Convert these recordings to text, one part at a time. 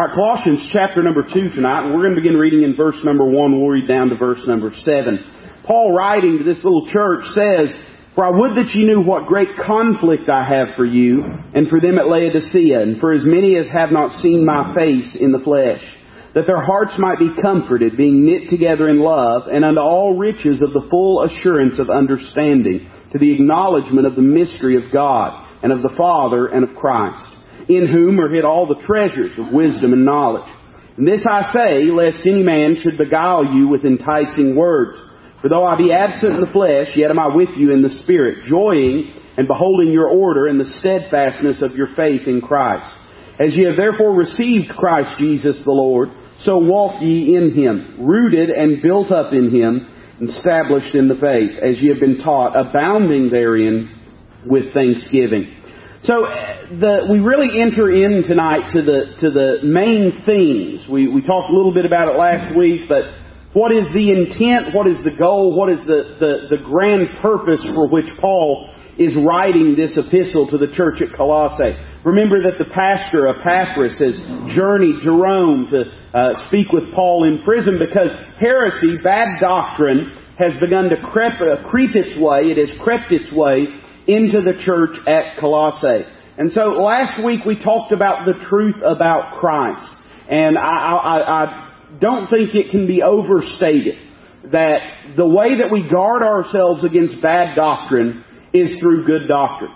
Right, Colossians chapter number 2 tonight, and we're going to begin reading in verse number 1. We'll read down to verse number 7. Paul writing to this little church says, For I would that ye knew what great conflict I have for you, and for them at Laodicea, and for as many as have not seen my face in the flesh, that their hearts might be comforted, being knit together in love, and unto all riches of the full assurance of understanding, to the acknowledgement of the mystery of God, and of the Father, and of Christ in whom are hid all the treasures of wisdom and knowledge. And this I say, lest any man should beguile you with enticing words. For though I be absent in the flesh, yet am I with you in the Spirit, joying and beholding your order and the steadfastness of your faith in Christ. As ye have therefore received Christ Jesus the Lord, so walk ye in him, rooted and built up in him, established in the faith, as ye have been taught, abounding therein with thanksgiving. So the, we really enter in tonight to the to the main themes. We we talked a little bit about it last week, but what is the intent? What is the goal? What is the, the, the grand purpose for which Paul is writing this epistle to the church at Colossae? Remember that the pastor Epaphras has journeyed to Rome to uh, speak with Paul in prison because heresy, bad doctrine, has begun to creep, uh, creep its way. It has crept its way into the church at Colossae. And so last week we talked about the truth about Christ. And I, I, I don't think it can be overstated that the way that we guard ourselves against bad doctrine is through good doctrine.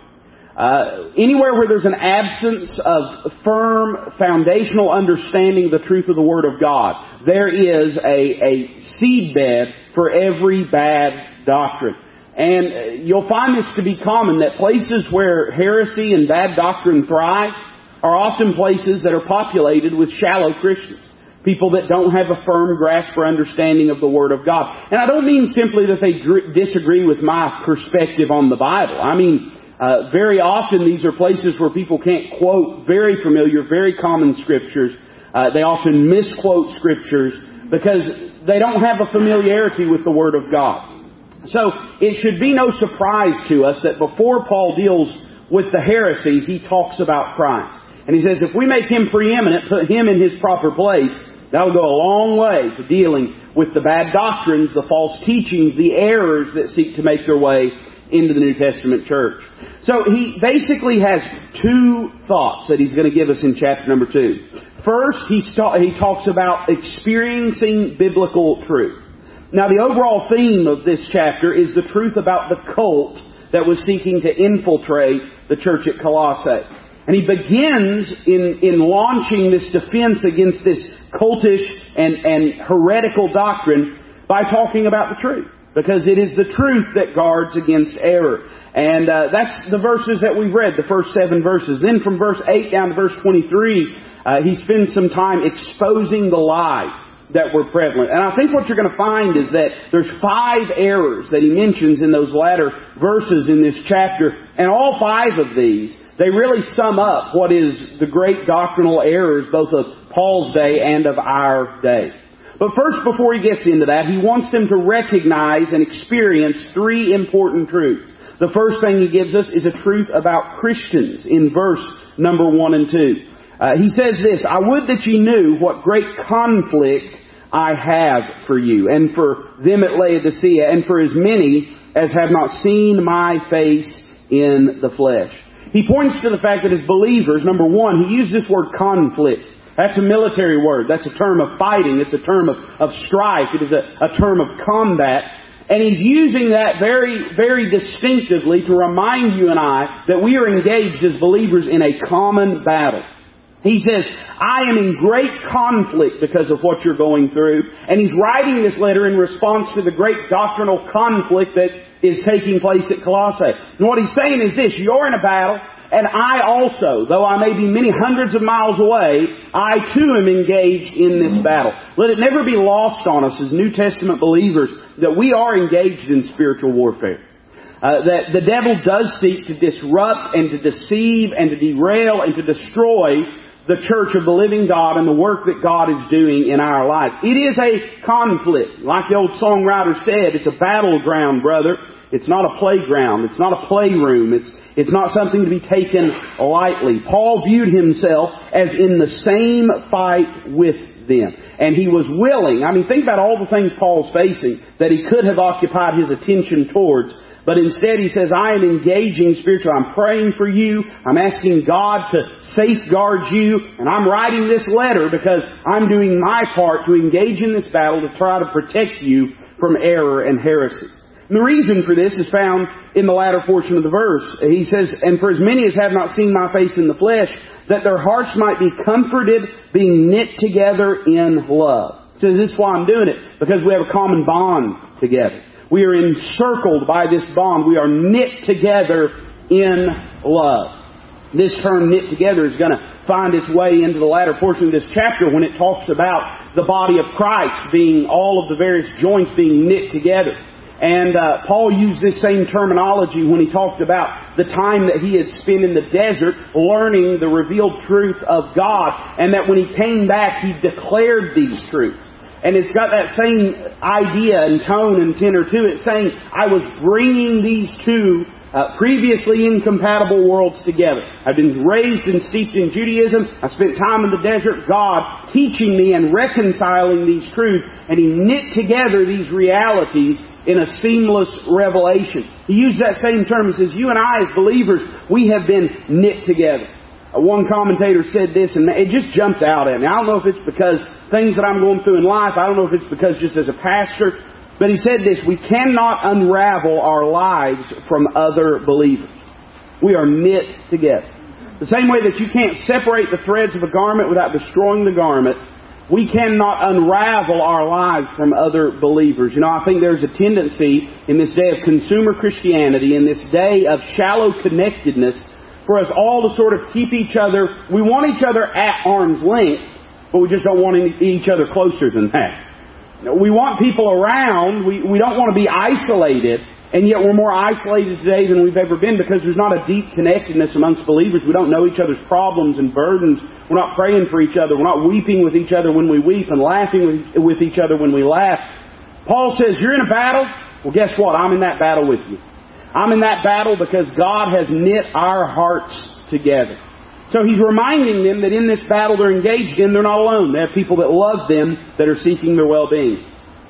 Uh, anywhere where there's an absence of firm foundational understanding of the truth of the Word of God, there is a, a seedbed for every bad doctrine. And uh, you'll find this to be common that places where heresy and bad doctrine thrive are often places that are populated with shallow Christians. People that don't have a firm grasp or understanding of the Word of God. And I don't mean simply that they disagree with my perspective on the Bible. I mean, uh, very often these are places where people can't quote very familiar, very common scriptures. Uh, they often misquote scriptures because they don't have a familiarity with the Word of God. So it should be no surprise to us that before Paul deals with the heresy, he talks about Christ. And he says if we make him preeminent, put him in his proper place, that'll go a long way to dealing with the bad doctrines, the false teachings, the errors that seek to make their way into the New Testament church. So he basically has two thoughts that he's going to give us in chapter number two. First, he, he talks about experiencing biblical truth. Now the overall theme of this chapter is the truth about the cult that was seeking to infiltrate the church at Colossae. And he begins in, in launching this defense against this cultish and, and heretical doctrine by talking about the truth. Because it is the truth that guards against error. And uh, that's the verses that we've read, the first seven verses. Then from verse 8 down to verse 23, uh, he spends some time exposing the lies that were prevalent. And I think what you're going to find is that there's five errors that he mentions in those latter verses in this chapter, and all five of these, they really sum up what is the great doctrinal errors both of Paul's day and of our day. But first, before he gets into that, he wants them to recognize and experience three important truths. The first thing he gives us is a truth about Christians in verse number one and two. Uh, he says this, I would that ye knew what great conflict I have for you, and for them at Laodicea, and for as many as have not seen my face in the flesh. He points to the fact that as believers, number one, he used this word conflict. That's a military word. That's a term of fighting. It's a term of, of strife. It is a, a term of combat. And he's using that very, very distinctively to remind you and I that we are engaged as believers in a common battle. He says, I am in great conflict because of what you're going through. And he's writing this letter in response to the great doctrinal conflict that is taking place at Colossae. And what he's saying is this, you're in a battle, and I also, though I may be many hundreds of miles away, I too am engaged in this battle. Let it never be lost on us as New Testament believers that we are engaged in spiritual warfare. Uh, that the devil does seek to disrupt and to deceive and to derail and to destroy the church of the living God and the work that God is doing in our lives. It is a conflict. Like the old songwriter said, it's a battleground, brother. It's not a playground. It's not a playroom. It's, it's not something to be taken lightly. Paul viewed himself as in the same fight with them. And he was willing, I mean, think about all the things Paul's facing that he could have occupied his attention towards. But instead he says, I am engaging spiritually. I'm praying for you. I'm asking God to safeguard you. And I'm writing this letter because I'm doing my part to engage in this battle to try to protect you from error and heresy. And the reason for this is found in the latter portion of the verse. He says, And for as many as have not seen my face in the flesh, that their hearts might be comforted, being knit together in love. He says, This is why I'm doing it, because we have a common bond together. We are encircled by this bond. We are knit together in love. This term knit together is going to find its way into the latter portion of this chapter when it talks about the body of Christ being all of the various joints being knit together. And uh, Paul used this same terminology when he talked about the time that he had spent in the desert learning the revealed truth of God, and that when he came back, he declared these truths. And it's got that same idea and tone and tenor to it, saying, I was bringing these two uh, previously incompatible worlds together. I've been raised and steeped in Judaism. I spent time in the desert. God teaching me and reconciling these truths. And He knit together these realities in a seamless revelation. He used that same term. He says, you and I as believers, we have been knit together. One commentator said this, and it just jumped out at me. I don't know if it's because things that I'm going through in life, I don't know if it's because just as a pastor, but he said this, we cannot unravel our lives from other believers. We are knit together. The same way that you can't separate the threads of a garment without destroying the garment, we cannot unravel our lives from other believers. You know, I think there's a tendency in this day of consumer Christianity, in this day of shallow connectedness, for us all to sort of keep each other, we want each other at arm's length, but we just don't want each other closer than that. We want people around, we, we don't want to be isolated, and yet we're more isolated today than we've ever been because there's not a deep connectedness amongst believers. We don't know each other's problems and burdens. We're not praying for each other. We're not weeping with each other when we weep and laughing with each other when we laugh. Paul says, you're in a battle? Well, guess what? I'm in that battle with you. I'm in that battle because God has knit our hearts together. So he's reminding them that in this battle they're engaged in, they're not alone. They have people that love them that are seeking their well-being.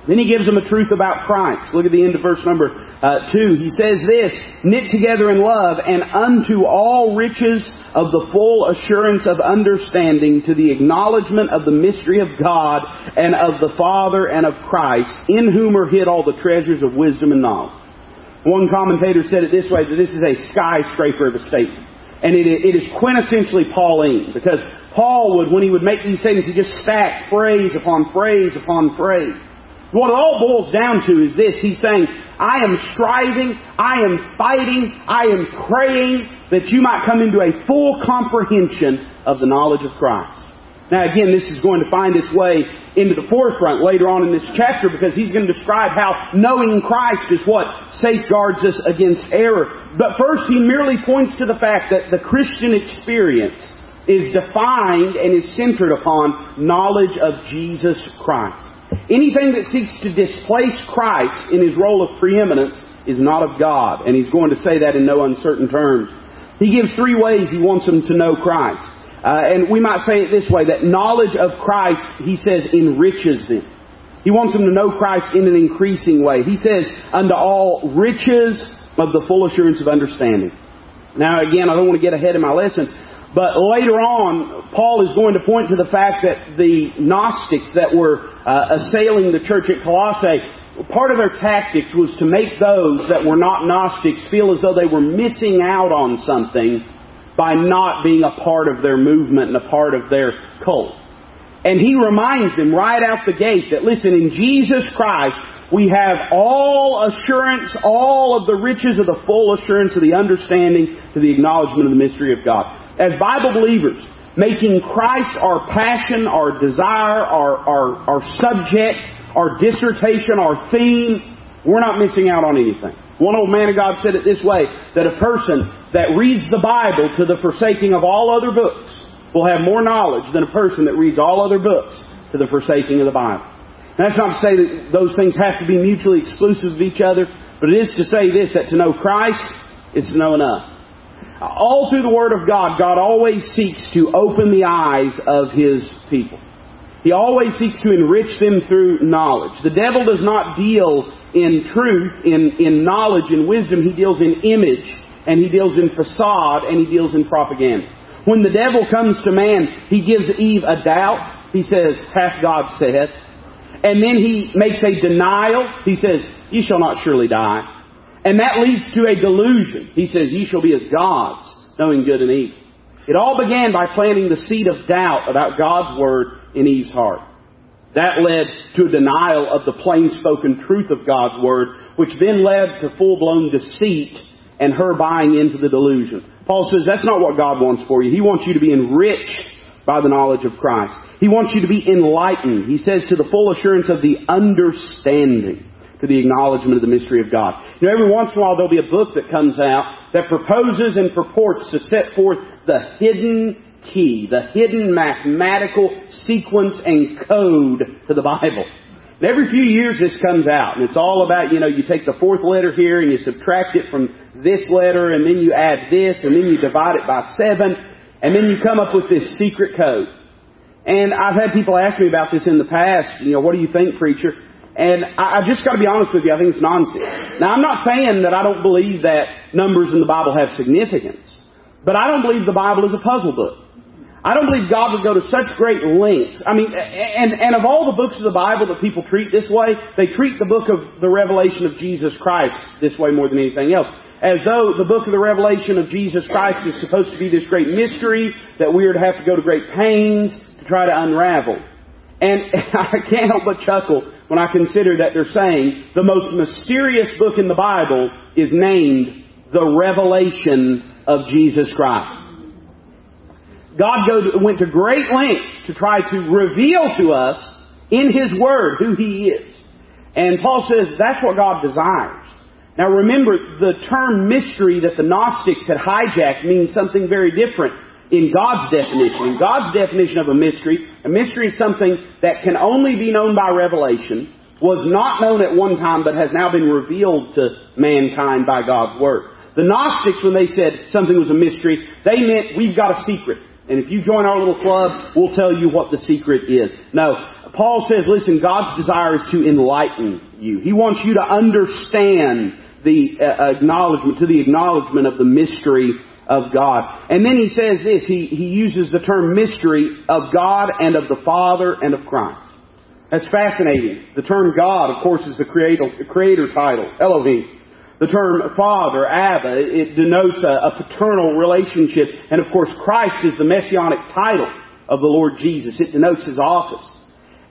Then he gives them a truth about Christ. Look at the end of verse number uh, 2. He says this, knit together in love and unto all riches of the full assurance of understanding to the acknowledgement of the mystery of God and of the Father and of Christ, in whom are hid all the treasures of wisdom and knowledge. One commentator said it this way, that this is a skyscraper of a statement. And it, it is quintessentially Pauline, because Paul would, when he would make these statements, he just stacked phrase upon phrase upon phrase. What it all boils down to is this. He's saying, I am striving, I am fighting, I am praying that you might come into a full comprehension of the knowledge of Christ. Now again, this is going to find its way into the forefront later on in this chapter because he's going to describe how knowing Christ is what safeguards us against error. But first he merely points to the fact that the Christian experience is defined and is centered upon knowledge of Jesus Christ. Anything that seeks to displace Christ in his role of preeminence is not of God. And he's going to say that in no uncertain terms. He gives three ways he wants them to know Christ. Uh, and we might say it this way, that knowledge of Christ, he says, enriches them. He wants them to know Christ in an increasing way. He says, unto all riches of the full assurance of understanding. Now again, I don't want to get ahead of my lesson, but later on, Paul is going to point to the fact that the Gnostics that were uh, assailing the church at Colossae, part of their tactics was to make those that were not Gnostics feel as though they were missing out on something by not being a part of their movement and a part of their cult. And he reminds them right out the gate that listen, in Jesus Christ, we have all assurance, all of the riches of the full assurance of the understanding to the acknowledgement of the mystery of God. As Bible believers, making Christ our passion, our desire, our, our, our subject, our dissertation, our theme, we're not missing out on anything. One old man of God said it this way, that a person that reads the Bible to the forsaking of all other books will have more knowledge than a person that reads all other books to the forsaking of the Bible. That's not to say that those things have to be mutually exclusive of each other, but it is to say this, that to know Christ is to know enough. All through the Word of God, God always seeks to open the eyes of His people. He always seeks to enrich them through knowledge. The devil does not deal in truth, in, in knowledge, in wisdom. He deals in image, and he deals in facade, and he deals in propaganda. When the devil comes to man, he gives Eve a doubt. He says, hath God said? And then he makes a denial. He says, You shall not surely die. And that leads to a delusion. He says, ye shall be as gods, knowing good and evil. It all began by planting the seed of doubt about God's word in Eve's heart. That led to a denial of the plain spoken truth of God's Word, which then led to full blown deceit and her buying into the delusion. Paul says that's not what God wants for you. He wants you to be enriched by the knowledge of Christ. He wants you to be enlightened. He says to the full assurance of the understanding, to the acknowledgement of the mystery of God. You know, every once in a while there'll be a book that comes out that proposes and purports to set forth the hidden key, the hidden mathematical sequence and code to the Bible. And every few years this comes out, and it's all about, you know, you take the fourth letter here and you subtract it from this letter, and then you add this, and then you divide it by seven, and then you come up with this secret code. And I've had people ask me about this in the past, you know, what do you think, preacher? And I, I just got to be honest with you, I think it's nonsense. Now, I'm not saying that I don't believe that numbers in the Bible have significance, but I don't believe the Bible is a puzzle book. I don't believe God would go to such great lengths. I mean, and, and of all the books of the Bible that people treat this way, they treat the book of the revelation of Jesus Christ this way more than anything else. As though the book of the revelation of Jesus Christ is supposed to be this great mystery that we are to have to go to great pains to try to unravel. And I can't help but chuckle when I consider that they're saying the most mysterious book in the Bible is named the revelation of Jesus Christ. God go, went to great lengths to try to reveal to us in His Word who He is. And Paul says that's what God desires. Now remember, the term mystery that the Gnostics had hijacked means something very different in God's definition. In God's definition of a mystery, a mystery is something that can only be known by revelation, was not known at one time, but has now been revealed to mankind by God's Word. The Gnostics, when they said something was a mystery, they meant we've got a secret. And if you join our little club, we'll tell you what the secret is. No. Paul says, listen, God's desire is to enlighten you. He wants you to understand the uh, acknowledgement, to the acknowledgement of the mystery of God. And then he says this, he, he uses the term mystery of God and of the Father and of Christ. That's fascinating. The term God, of course, is the creator, creator title, Elohim. The term father, Abba, it denotes a, a paternal relationship. And of course, Christ is the messianic title of the Lord Jesus. It denotes His office.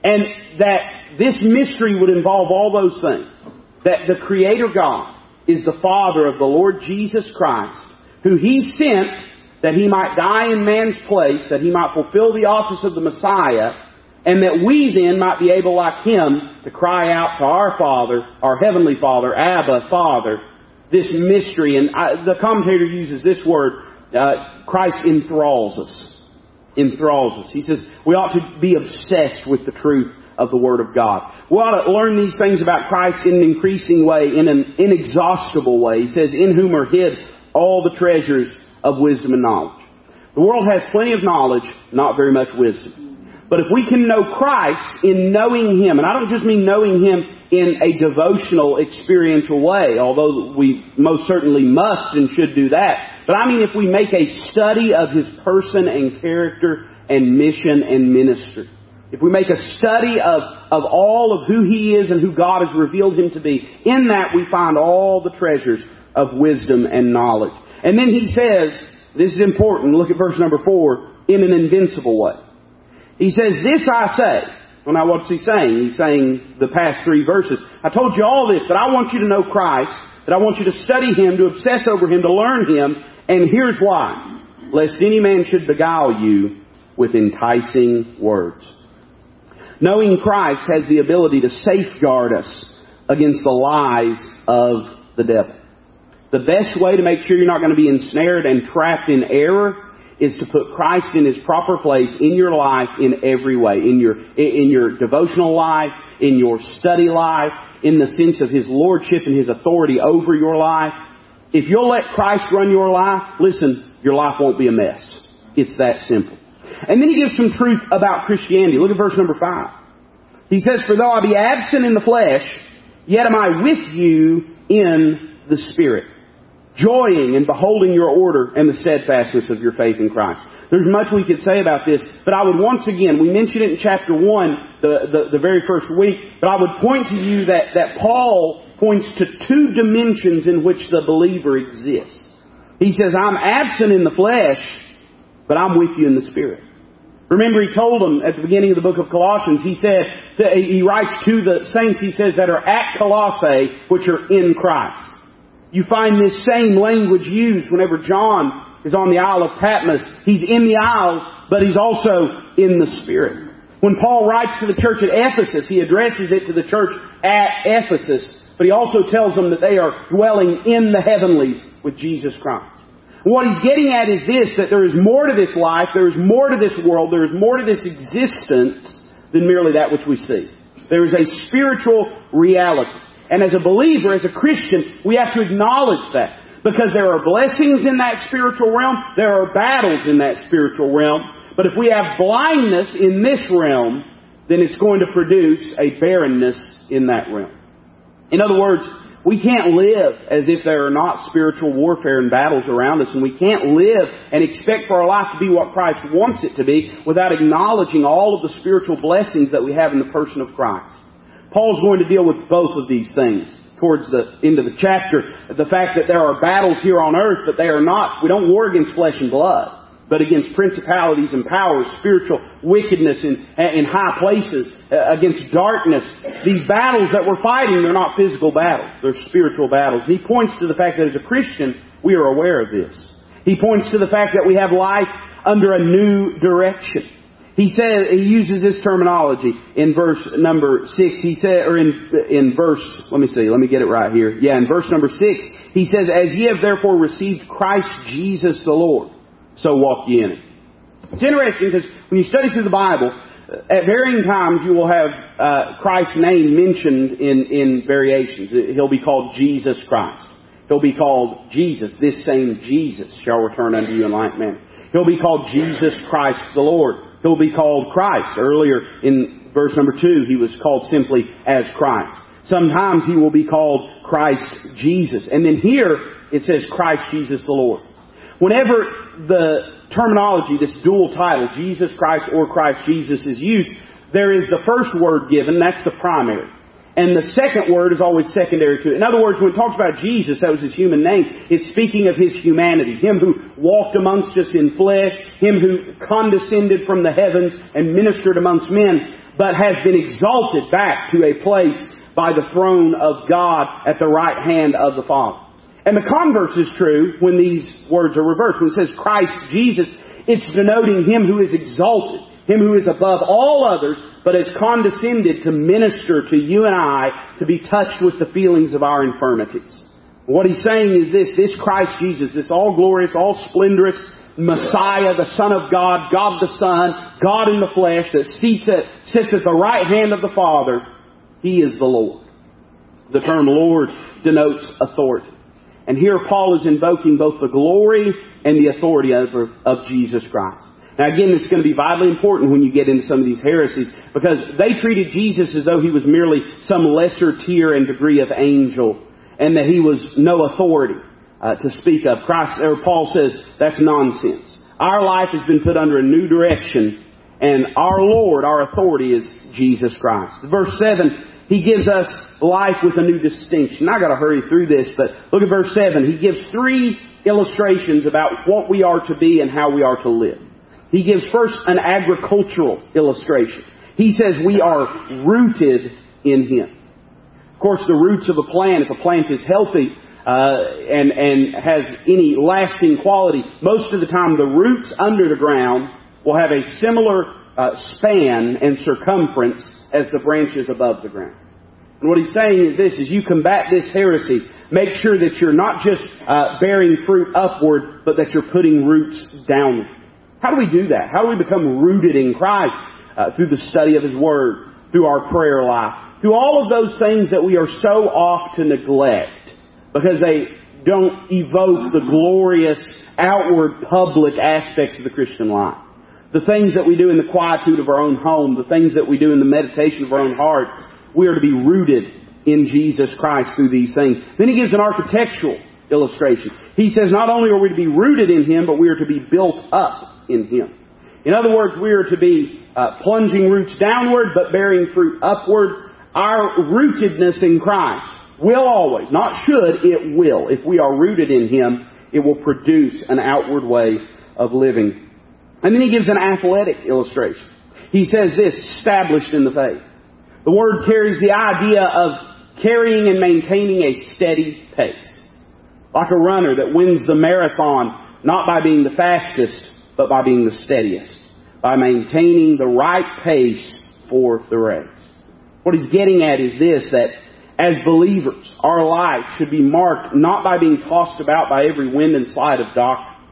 And that this mystery would involve all those things. That the Creator God is the Father of the Lord Jesus Christ, who He sent that He might die in man's place, that He might fulfill the office of the Messiah, and that we then might be able, like him, to cry out to our Father, our Heavenly Father, Abba, Father, this mystery. And I, the commentator uses this word, uh, Christ enthralls us. Enthralls us. He says we ought to be obsessed with the truth of the Word of God. We ought to learn these things about Christ in an increasing way, in an inexhaustible way. He says, in whom are hid all the treasures of wisdom and knowledge. The world has plenty of knowledge, not very much wisdom. But if we can know Christ in knowing Him, and I don't just mean knowing Him in a devotional, experiential way, although we most certainly must and should do that, but I mean if we make a study of His person and character and mission and ministry. If we make a study of, of all of who He is and who God has revealed Him to be, in that we find all the treasures of wisdom and knowledge. And then He says, this is important, look at verse number four, in an invincible way. He says, This I say. Well, now what's he saying? He's saying the past three verses. I told you all this, that I want you to know Christ, that I want you to study Him, to obsess over Him, to learn Him, and here's why. Lest any man should beguile you with enticing words. Knowing Christ has the ability to safeguard us against the lies of the devil. The best way to make sure you're not going to be ensnared and trapped in error is to put Christ in His proper place in your life in every way. In your, in your devotional life, in your study life, in the sense of His Lordship and His authority over your life. If you'll let Christ run your life, listen, your life won't be a mess. It's that simple. And then he gives some truth about Christianity. Look at verse number five. He says, For though I be absent in the flesh, yet am I with you in the Spirit, joying and beholding your order and the steadfastness of your faith in Christ. There's much we could say about this, but I would once again, we mentioned it in chapter 1, the, the, the very first week, but I would point to you that, that Paul points to two dimensions in which the believer exists. He says, I'm absent in the flesh, but I'm with you in the Spirit. Remember, he told them at the beginning of the book of Colossians, he said, he writes to the saints, he says, that are at Colossae, which are in Christ. You find this same language used whenever John is on the Isle of Patmos. He's in the Isles, but he's also in the Spirit. When Paul writes to the church at Ephesus, he addresses it to the church at Ephesus, but he also tells them that they are dwelling in the heavenlies with Jesus Christ. What he's getting at is this, that there is more to this life, there is more to this world, there is more to this existence than merely that which we see. There is a spiritual reality. And as a believer, as a Christian, we have to acknowledge that. Because there are blessings in that spiritual realm, there are battles in that spiritual realm. But if we have blindness in this realm, then it's going to produce a barrenness in that realm. In other words, we can't live as if there are not spiritual warfare and battles around us, and we can't live and expect for our life to be what Christ wants it to be without acknowledging all of the spiritual blessings that we have in the person of Christ. Paul's going to deal with both of these things towards the end of the chapter. The fact that there are battles here on earth, but they are not, we don't war against flesh and blood but against principalities and powers, spiritual wickedness in, in high places, uh, against darkness. These battles that we're fighting, they're not physical battles, they're spiritual battles. And he points to the fact that as a Christian, we are aware of this. He points to the fact that we have life under a new direction. He says he uses this terminology in verse number six. He said, or in in verse, let me see, let me get it right here. Yeah, in verse number six, he says, "As ye have therefore received Christ Jesus the Lord." so walk ye in it. It's interesting because when you study through the Bible, at varying times you will have uh, Christ's name mentioned in, in variations. He'll be called Jesus Christ. He'll be called Jesus. This same Jesus shall return unto you in like manner. He'll be called Jesus Christ the Lord. He'll be called Christ. Earlier in verse number two, he was called simply as Christ. Sometimes he will be called Christ Jesus. And then here it says Christ Jesus the Lord. Whenever the terminology, this dual title, Jesus Christ or Christ Jesus is used, there is the first word given, that's the primary. And the second word is always secondary to it. In other words, when it talks about Jesus, that was his human name, it's speaking of his humanity. Him who walked amongst us in flesh, him who condescended from the heavens and ministered amongst men, but has been exalted back to a place by the throne of God at the right hand of the Father. And the converse is true when these words are reversed. When it says Christ Jesus, it's denoting Him who is exalted, Him who is above all others, but has condescended to minister to you and I to be touched with the feelings of our infirmities. What he's saying is this, this Christ Jesus, this all glorious, all splendorous Messiah, the Son of God, God the Son, God in the flesh that sits at, sits at the right hand of the Father, He is the Lord. The term Lord denotes authority. And here Paul is invoking both the glory and the authority of, of Jesus Christ. Now again, this is going to be vitally important when you get into some of these heresies because they treated Jesus as though he was merely some lesser tier and degree of angel and that he was no authority uh, to speak of. Christ, or Paul says that's nonsense. Our life has been put under a new direction and our Lord, our authority is Jesus Christ. Verse 7 he gives us life with a new distinction. I gotta hurry through this, but look at verse 7. He gives three illustrations about what we are to be and how we are to live. He gives first an agricultural illustration. He says we are rooted in Him. Of course, the roots of a plant, if a plant is healthy, uh, and and has any lasting quality, most of the time the roots under the ground will have a similar uh, span and circumference as the branches above the ground. And what he's saying is this, as you combat this heresy, make sure that you're not just uh, bearing fruit upward, but that you're putting roots downward. How do we do that? How do we become rooted in Christ? Uh, through the study of His Word, through our prayer life, through all of those things that we are so oft to neglect because they don't evoke the glorious outward public aspects of the Christian life. The things that we do in the quietude of our own home, the things that we do in the meditation of our own heart, we are to be rooted in Jesus Christ through these things. Then he gives an architectural illustration. He says not only are we to be rooted in Him, but we are to be built up in Him. In other words, we are to be uh, plunging roots downward, but bearing fruit upward. Our rootedness in Christ will always, not should, it will. If we are rooted in Him, it will produce an outward way of living. And then he gives an athletic illustration. He says this, established in the faith. The word carries the idea of carrying and maintaining a steady pace. Like a runner that wins the marathon, not by being the fastest, but by being the steadiest. By maintaining the right pace for the race. What he's getting at is this, that as believers, our life should be marked not by being tossed about by every wind and slide of doctrine,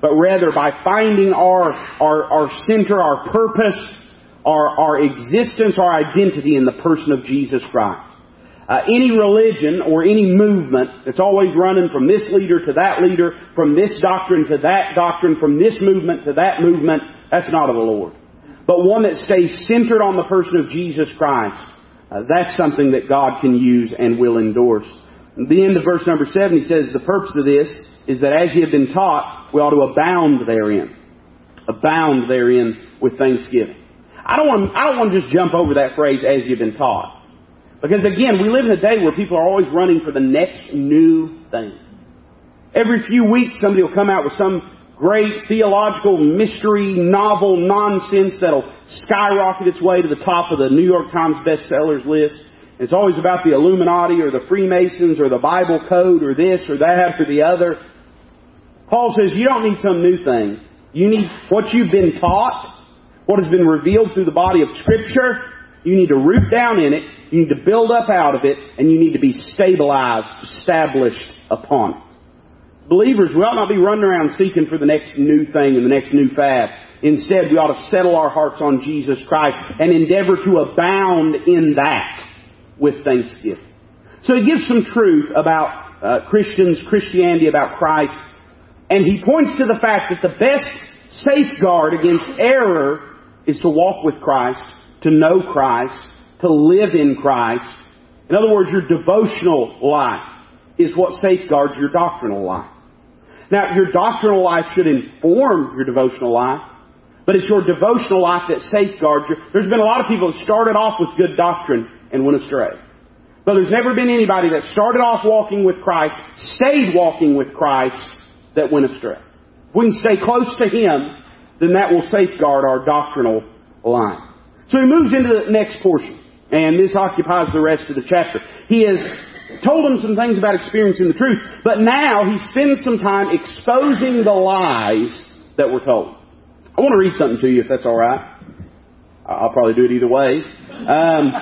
but rather by finding our, our, our center, our purpose, our, our existence, our identity in the person of Jesus Christ. Uh, any religion or any movement that's always running from this leader to that leader, from this doctrine to that doctrine, from this movement to that movement, that's not of the Lord. But one that stays centered on the person of Jesus Christ, uh, that's something that God can use and will endorse. At the end of verse number seven, he says, the purpose of this is that as you have been taught, we ought to abound therein. Abound therein with thanksgiving. I don't want, I don't want to just jump over that phrase, as you've been taught. Because again, we live in a day where people are always running for the next new thing. Every few weeks, somebody will come out with some great theological mystery novel nonsense that'll skyrocket its way to the top of the New York Times bestsellers list. It's always about the Illuminati or the Freemasons or the Bible code or this or that or the other. Paul says you don't need some new thing. You need what you've been taught, what has been revealed through the body of Scripture. You need to root down in it. You need to build up out of it, and you need to be stabilized, established upon it. Believers, we ought not be running around seeking for the next new thing and the next new fad. Instead, we ought to settle our hearts on Jesus Christ and endeavor to abound in that with thanksgiving. So he gives some truth about uh, Christians, Christianity, about Christ, and he points to the fact that the best safeguard against error is to walk with Christ, to know Christ, to live in Christ. In other words, your devotional life is what safeguards your doctrinal life. Now, your doctrinal life should inform your devotional life, but it's your devotional life that safeguards you. There's been a lot of people that started off with good doctrine and went astray. But there's never been anybody that started off walking with Christ, stayed walking with Christ, that went astray. If we can stay close to Him, then that will safeguard our doctrinal life. So he moves into the next portion, and this occupies the rest of the chapter. He has told them some things about experiencing the truth, but now he spends some time exposing the lies that were told. I want to read something to you if that's all right. I'll probably do it either way. Um,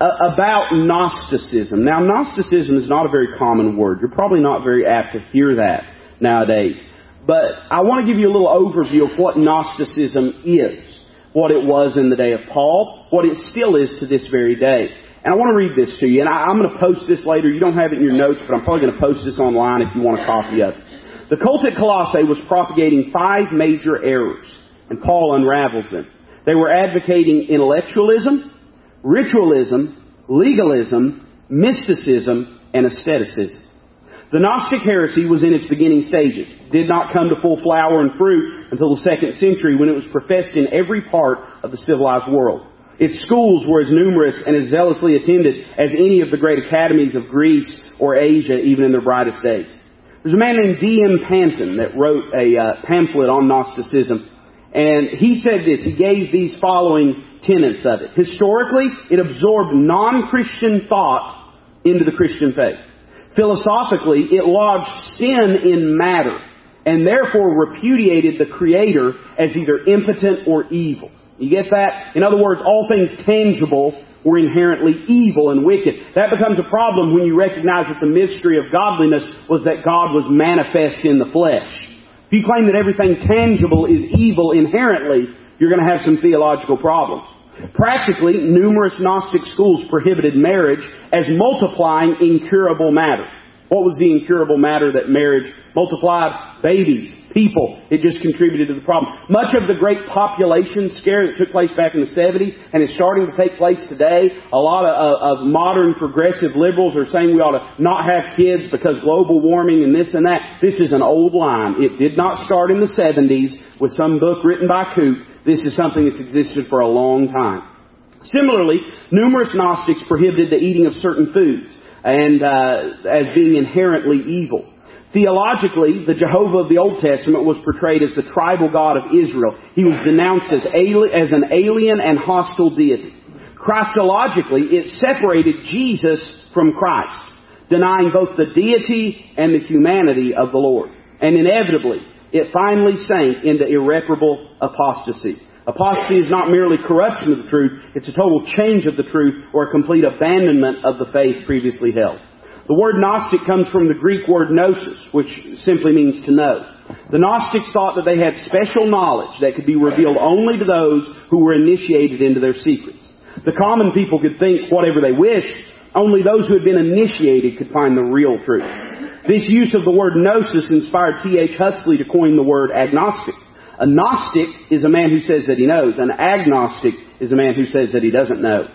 about Gnosticism. Now, Gnosticism is not a very common word. You're probably not very apt to hear that nowadays. But I want to give you a little overview of what Gnosticism is, what it was in the day of Paul, what it still is to this very day. And I want to read this to you, and I, am going to post this later. You don't have it in your notes, but I'm probably going to post this online if you want a copy of it. The cult at Colossae was propagating five major errors, and Paul unravels them. They were advocating intellectualism, ritualism, legalism, mysticism, and asceticism. The Gnostic heresy was in its beginning stages, did not come to full flower and fruit until the second century when it was professed in every part of the civilized world. Its schools were as numerous and as zealously attended as any of the great academies of Greece or Asia, even in their brightest days. There's a man named D.M. Panton that wrote a uh, pamphlet on Gnosticism, and he said this. He gave these following tenets of it. Historically, it absorbed non-Christian thought into the Christian faith. Philosophically, it lodged sin in matter, and therefore repudiated the Creator as either impotent or evil. You get that? In other words, all things tangible were inherently evil and wicked. That becomes a problem when you recognize that the mystery of godliness was that God was manifest in the flesh. If you claim that everything tangible is evil inherently, you're going to have some theological problems. Practically, numerous Gnostic schools prohibited marriage as multiplying incurable matter. What was the incurable matter that marriage multiplied? Babies, people. It just contributed to the problem. Much of the great population scare that took place back in the 70s and is starting to take place today, a lot of, of modern progressive liberals are saying we ought to not have kids because global warming and this and that. This is an old line. It did not start in the 70s with some book written by Coop. This is something that's existed for a long time. Similarly, numerous Gnostics prohibited the eating of certain foods and uh, as being inherently evil. Theologically, the Jehovah of the Old Testament was portrayed as the tribal God of Israel. He was denounced as, ali- as an alien and hostile deity. Christologically, it separated Jesus from Christ, denying both the deity and the humanity of the Lord. And inevitably, it finally sank into irreparable apostasy. Apostasy is not merely corruption of the truth, it's a total change of the truth or a complete abandonment of the faith previously held. The word Gnostic comes from the Greek word gnosis, which simply means to know. The Gnostics thought that they had special knowledge that could be revealed only to those who were initiated into their secrets. The common people could think whatever they wished, only those who had been initiated could find the real truth. This use of the word gnosis inspired T.H. Huxley to coin the word agnostic. A Gnostic is a man who says that he knows. An agnostic is a man who says that he doesn't know.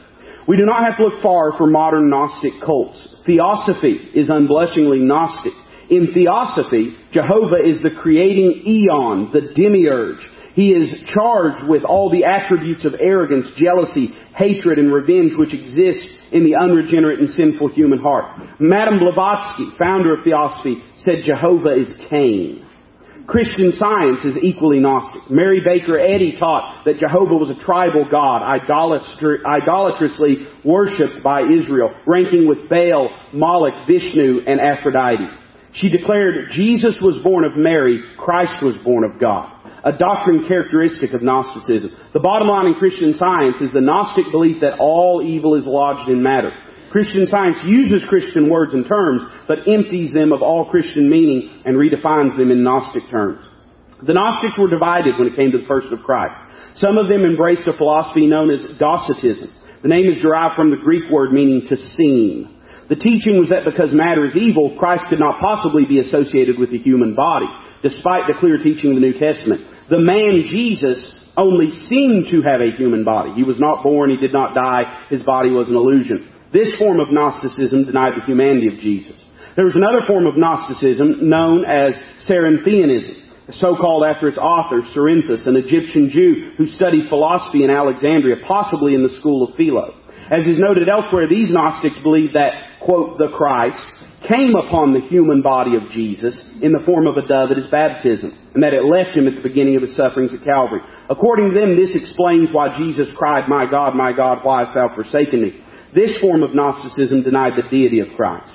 We do not have to look far for modern Gnostic cults. Theosophy is unblushingly Gnostic. In Theosophy, Jehovah is the creating eon, the demiurge. He is charged with all the attributes of arrogance, jealousy, hatred, and revenge which exist in the unregenerate and sinful human heart. Madame Blavatsky, founder of Theosophy, said Jehovah is Cain. Christian science is equally Gnostic. Mary Baker Eddy taught that Jehovah was a tribal god, idolatrously worshipped by Israel, ranking with Baal, Moloch, Vishnu, and Aphrodite. She declared Jesus was born of Mary, Christ was born of God. A doctrine characteristic of Gnosticism. The bottom line in Christian science is the Gnostic belief that all evil is lodged in matter. Christian science uses Christian words and terms, but empties them of all Christian meaning and redefines them in Gnostic terms. The Gnostics were divided when it came to the person of Christ. Some of them embraced a philosophy known as Docetism. The name is derived from the Greek word meaning to seem. The teaching was that because matter is evil, Christ could not possibly be associated with the human body, despite the clear teaching of the New Testament. The man Jesus only seemed to have a human body. He was not born, he did not die, his body was an illusion. This form of Gnosticism denied the humanity of Jesus. There was another form of Gnosticism known as Cerinthianism, so called after its author, Cerinthus, an Egyptian Jew who studied philosophy in Alexandria, possibly in the school of Philo. As is noted elsewhere, these Gnostics believed that, quote, the Christ came upon the human body of Jesus in the form of a dove at his baptism, and that it left him at the beginning of his sufferings at Calvary. According to them, this explains why Jesus cried, My God, my God, why hast thou forsaken me? This form of Gnosticism denied the deity of Christ.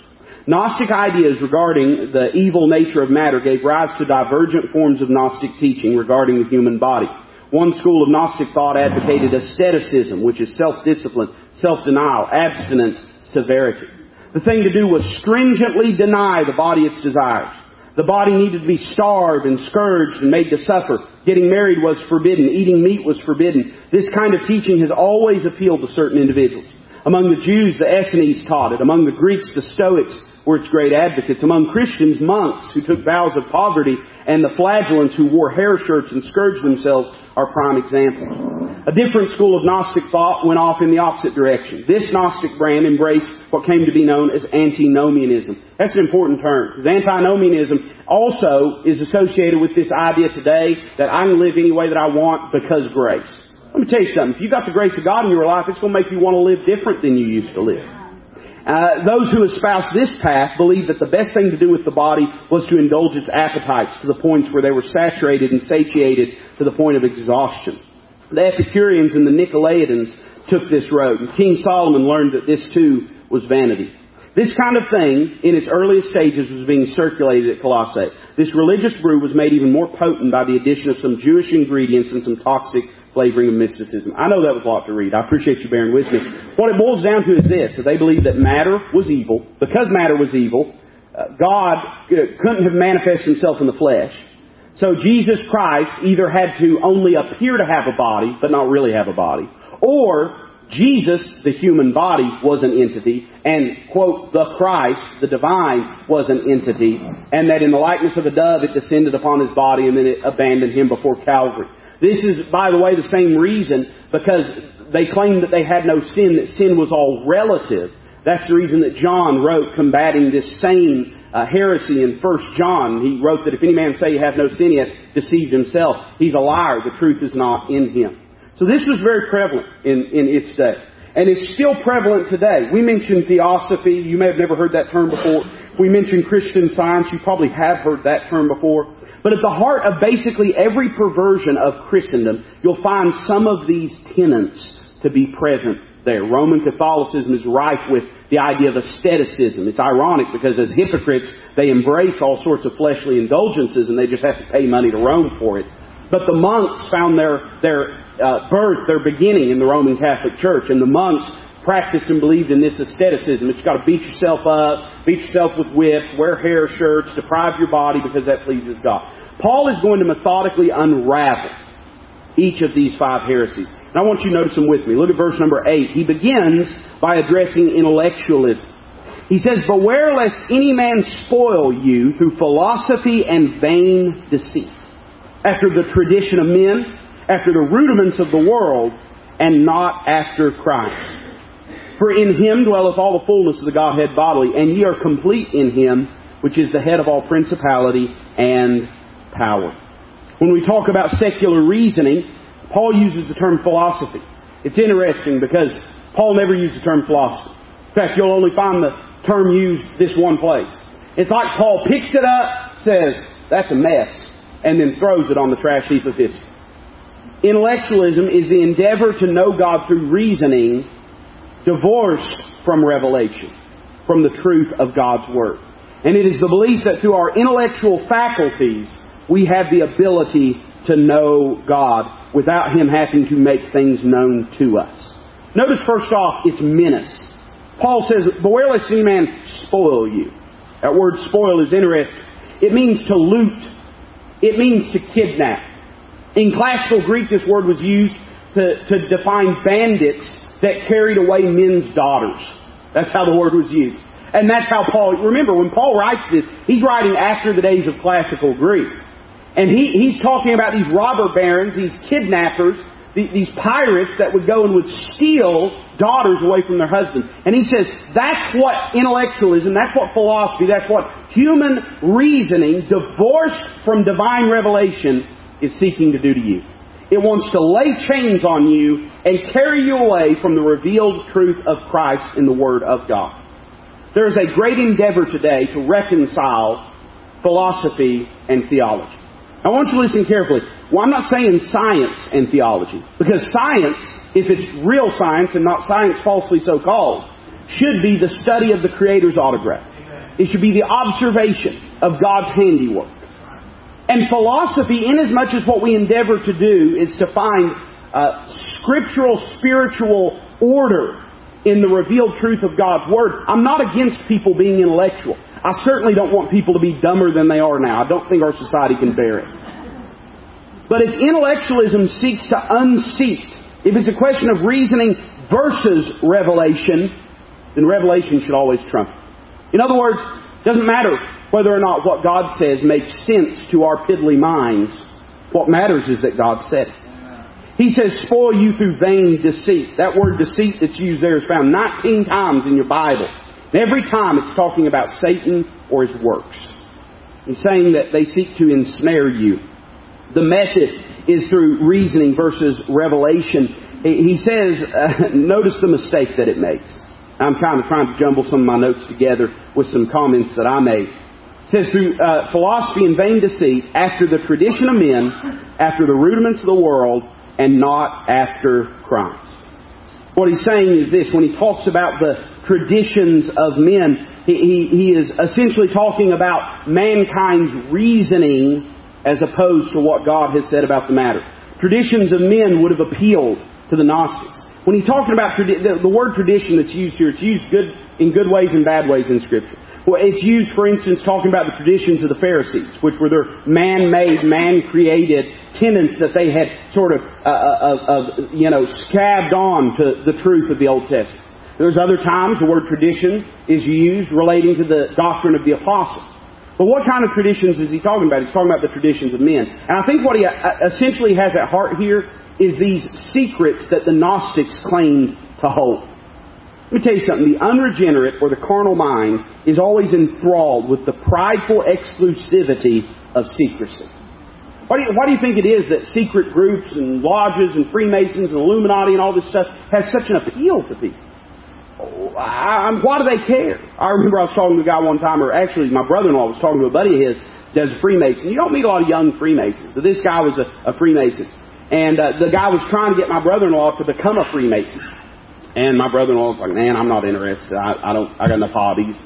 Gnostic ideas regarding the evil nature of matter gave rise to divergent forms of Gnostic teaching regarding the human body. One school of Gnostic thought advocated asceticism, which is self-discipline, self-denial, abstinence, severity. The thing to do was stringently deny the body its desires. The body needed to be starved and scourged and made to suffer. Getting married was forbidden. Eating meat was forbidden. This kind of teaching has always appealed to certain individuals. Among the Jews, the Essenes taught it. Among the Greeks, the Stoics were its great advocates. Among Christians, monks who took vows of poverty and the flagellants who wore hair shirts and scourged themselves are prime examples. A different school of Gnostic thought went off in the opposite direction. This Gnostic brand embraced what came to be known as antinomianism. That's an important term, because antinomianism also is associated with this idea today that I can live any way that I want because grace. Let me tell you something. If you got the grace of God in your life, it's going to make you want to live different than you used to live. Uh, those who espouse this path believe that the best thing to do with the body was to indulge its appetites to the points where they were saturated and satiated to the point of exhaustion. The Epicureans and the Nicolaitans took this road, and King Solomon learned that this too was vanity. This kind of thing, in its earliest stages, was being circulated at Colossae. This religious brew was made even more potent by the addition of some Jewish ingredients and some toxic flavoring of mysticism. I know that was a lot to read. I appreciate you bearing with me. What it boils down to is this, that they believed that matter was evil. Because matter was evil, uh, God couldn't have manifested himself in the flesh. So Jesus Christ either had to only appear to have a body, but not really have a body, or Jesus, the human body, was an entity, and, quote, the Christ, the divine, was an entity, and that in the likeness of a dove it descended upon his body and then it abandoned him before Calvary. This is, by the way, the same reason because they claimed that they had no sin, that sin was all relative. That's the reason that John wrote combating this same uh, heresy in 1 John. He wrote that if any man say he hath no sin, he hath deceived himself. He's a liar. The truth is not in him. So this was very prevalent in, in its day. And it's still prevalent today. We mentioned theosophy. You may have never heard that term before. We mentioned Christian science. You probably have heard that term before. But at the heart of basically every perversion of Christendom, you'll find some of these tenets to be present there. Roman Catholicism is rife with the idea of asceticism. It's ironic because as hypocrites, they embrace all sorts of fleshly indulgences and they just have to pay money to Rome for it. But the monks found their, their uh, birth, their beginning in the Roman Catholic Church, and the monks practiced and believed in this asceticism. You got to beat yourself up, beat yourself with whips, wear hair shirts, deprive your body because that pleases God. Paul is going to methodically unravel each of these five heresies. And I want you to notice them with me. Look at verse number 8. He begins by addressing intellectualism. He says, Beware lest any man spoil you through philosophy and vain deceit, after the tradition of men, after the rudiments of the world, and not after Christ. For in him dwelleth all the fullness of the Godhead bodily, and ye are complete in him, which is the head of all principality and power. When we talk about secular reasoning, Paul uses the term philosophy. It's interesting because Paul never used the term philosophy. In fact, you'll only find the term used this one place. It's like Paul picks it up, says, that's a mess, and then throws it on the trash heap of history. Intellectualism is the endeavor to know God through reasoning, divorced from revelation, from the truth of God's Word. And it is the belief that through our intellectual faculties, we have the ability to know God without Him having to make things known to us. Notice first off, it's menace. Paul says, Beware lest any man spoil you. That word spoil is interesting. It means to loot. It means to kidnap. In classical Greek, this word was used to, to define bandits that carried away men's daughters. That's how the word was used. And that's how Paul, remember, when Paul writes this, he's writing after the days of classical Greek. And he, he's talking about these robber barons, these kidnappers, these pirates that would go and would steal daughters away from their husbands. And he says that's what intellectualism, that's what philosophy, that's what human reasoning divorced from divine revelation is seeking to do to you. It wants to lay chains on you and carry you away from the revealed truth of Christ in the Word of God. There is a great endeavor today to reconcile philosophy and theology. I want you to listen carefully. Well, I'm not saying science and theology, because science, if it's real science and not science falsely so called, should be the study of the Creator's autograph. It should be the observation of God's handiwork. And philosophy, inasmuch as what we endeavor to do is to find uh, scriptural, spiritual order in the revealed truth of God's Word, I'm not against people being intellectual. I certainly don't want people to be dumber than they are now. I don't think our society can bear it. But if intellectualism seeks to unseat, if it's a question of reasoning versus revelation, then revelation should always trump. In other words, doesn't matter whether or not what God says makes sense to our piddly minds. What matters is that God said it. He says, spoil you through vain deceit. That word deceit that's used there is found 19 times in your Bible. And every time it's talking about Satan or his works. He's saying that they seek to ensnare you. The method is through reasoning versus revelation. He says, uh, notice the mistake that it makes. I'm kind of trying to jumble some of my notes together with some comments that I made. It says through uh, philosophy and vain deceit, after the tradition of men, after the rudiments of the world, and not after Christ. What he's saying is this, when he talks about the traditions of men. He, he, he is essentially talking about mankind's reasoning as opposed to what God has said about the matter. Traditions of men would have appealed to the Gnostics. When he's talking about the, the word tradition that's used here, it's used good in good ways and bad ways in Scripture. Well, it's used, for instance, talking about the traditions of the Pharisees, which were their man-made, man-created tenets that they had sort of, uh, uh, uh, you know, scabbed on to the truth of the Old Testament. There's other times the word tradition is used relating to the doctrine of the apostles. But what kind of traditions is he talking about? He's talking about the traditions of men. And I think what he uh, essentially has at heart here is these secrets that the Gnostics claimed to hold. Let me tell you something. The unregenerate or the carnal mind is always enthralled with the prideful exclusivity of secrecy. Why do, you, why do you think it is that secret groups and lodges and Freemasons and Illuminati and all this stuff has such an appeal to people? I, why do they care? I remember I was talking to a guy one time, or actually my brother-in-law was talking to a buddy of his that's a Freemason. You don't meet a lot of young Freemasons. But this guy was a, a Freemason. And uh, the guy was trying to get my brother-in-law to become a Freemason. And my brother-in-law was like, man, I'm not interested. I, I don't, I got enough hobbies.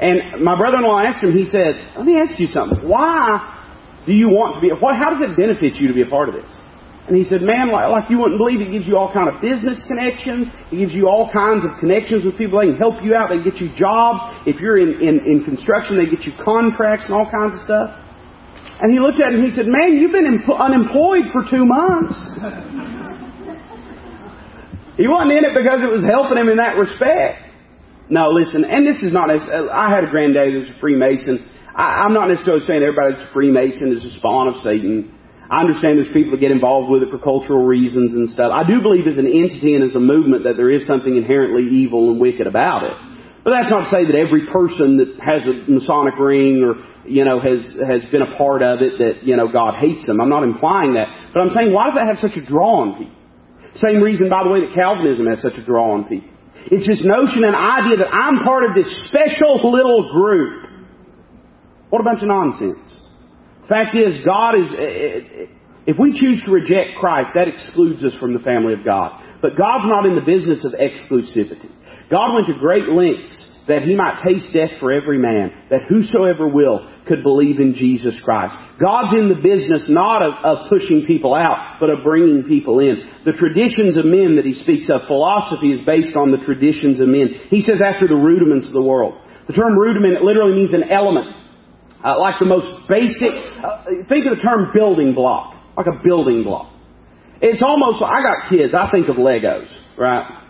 And my brother-in-law asked him, he said, let me ask you something. Why do you want to be, what, how does it benefit you to be a part of this? And he said, man, like, like you wouldn't believe, it gives you all kind of business connections. It gives you all kinds of connections with people. They can help you out. They get you jobs. If you're in, in, in construction, they get you contracts and all kinds of stuff. And he looked at him and he said, man, you've been unemployed for two months. He wasn't in it because it was helping him in that respect. No, listen, and this is not, as I had a granddad who was a Freemason. I, I'm not necessarily saying everybody that's a Freemason is a spawn of Satan. I understand there's people that get involved with it for cultural reasons and stuff. I do believe as an entity and as a movement that there is something inherently evil and wicked about it. But that's not to say that every person that has a Masonic ring or, you know, has, has been a part of it that, you know, God hates them. I'm not implying that. But I'm saying why does that have such a draw on people? Same reason, by the way, that Calvinism has such a draw on people. It's this notion and idea that I'm part of this special little group. What a bunch of nonsense. Fact is, God is, eh, eh, if we choose to reject Christ, that excludes us from the family of God. But God's not in the business of exclusivity. God went to great lengths that he might taste death for every man, that whosoever will could believe in Jesus Christ. God's in the business not of, of, pushing people out, but of bringing people in. The traditions of men that he speaks of, philosophy is based on the traditions of men. He says after the rudiments of the world. The term rudiment literally means an element. Uh, like the most basic, uh, think of the term building block. Like a building block. It's almost, I got kids, I think of Legos, right?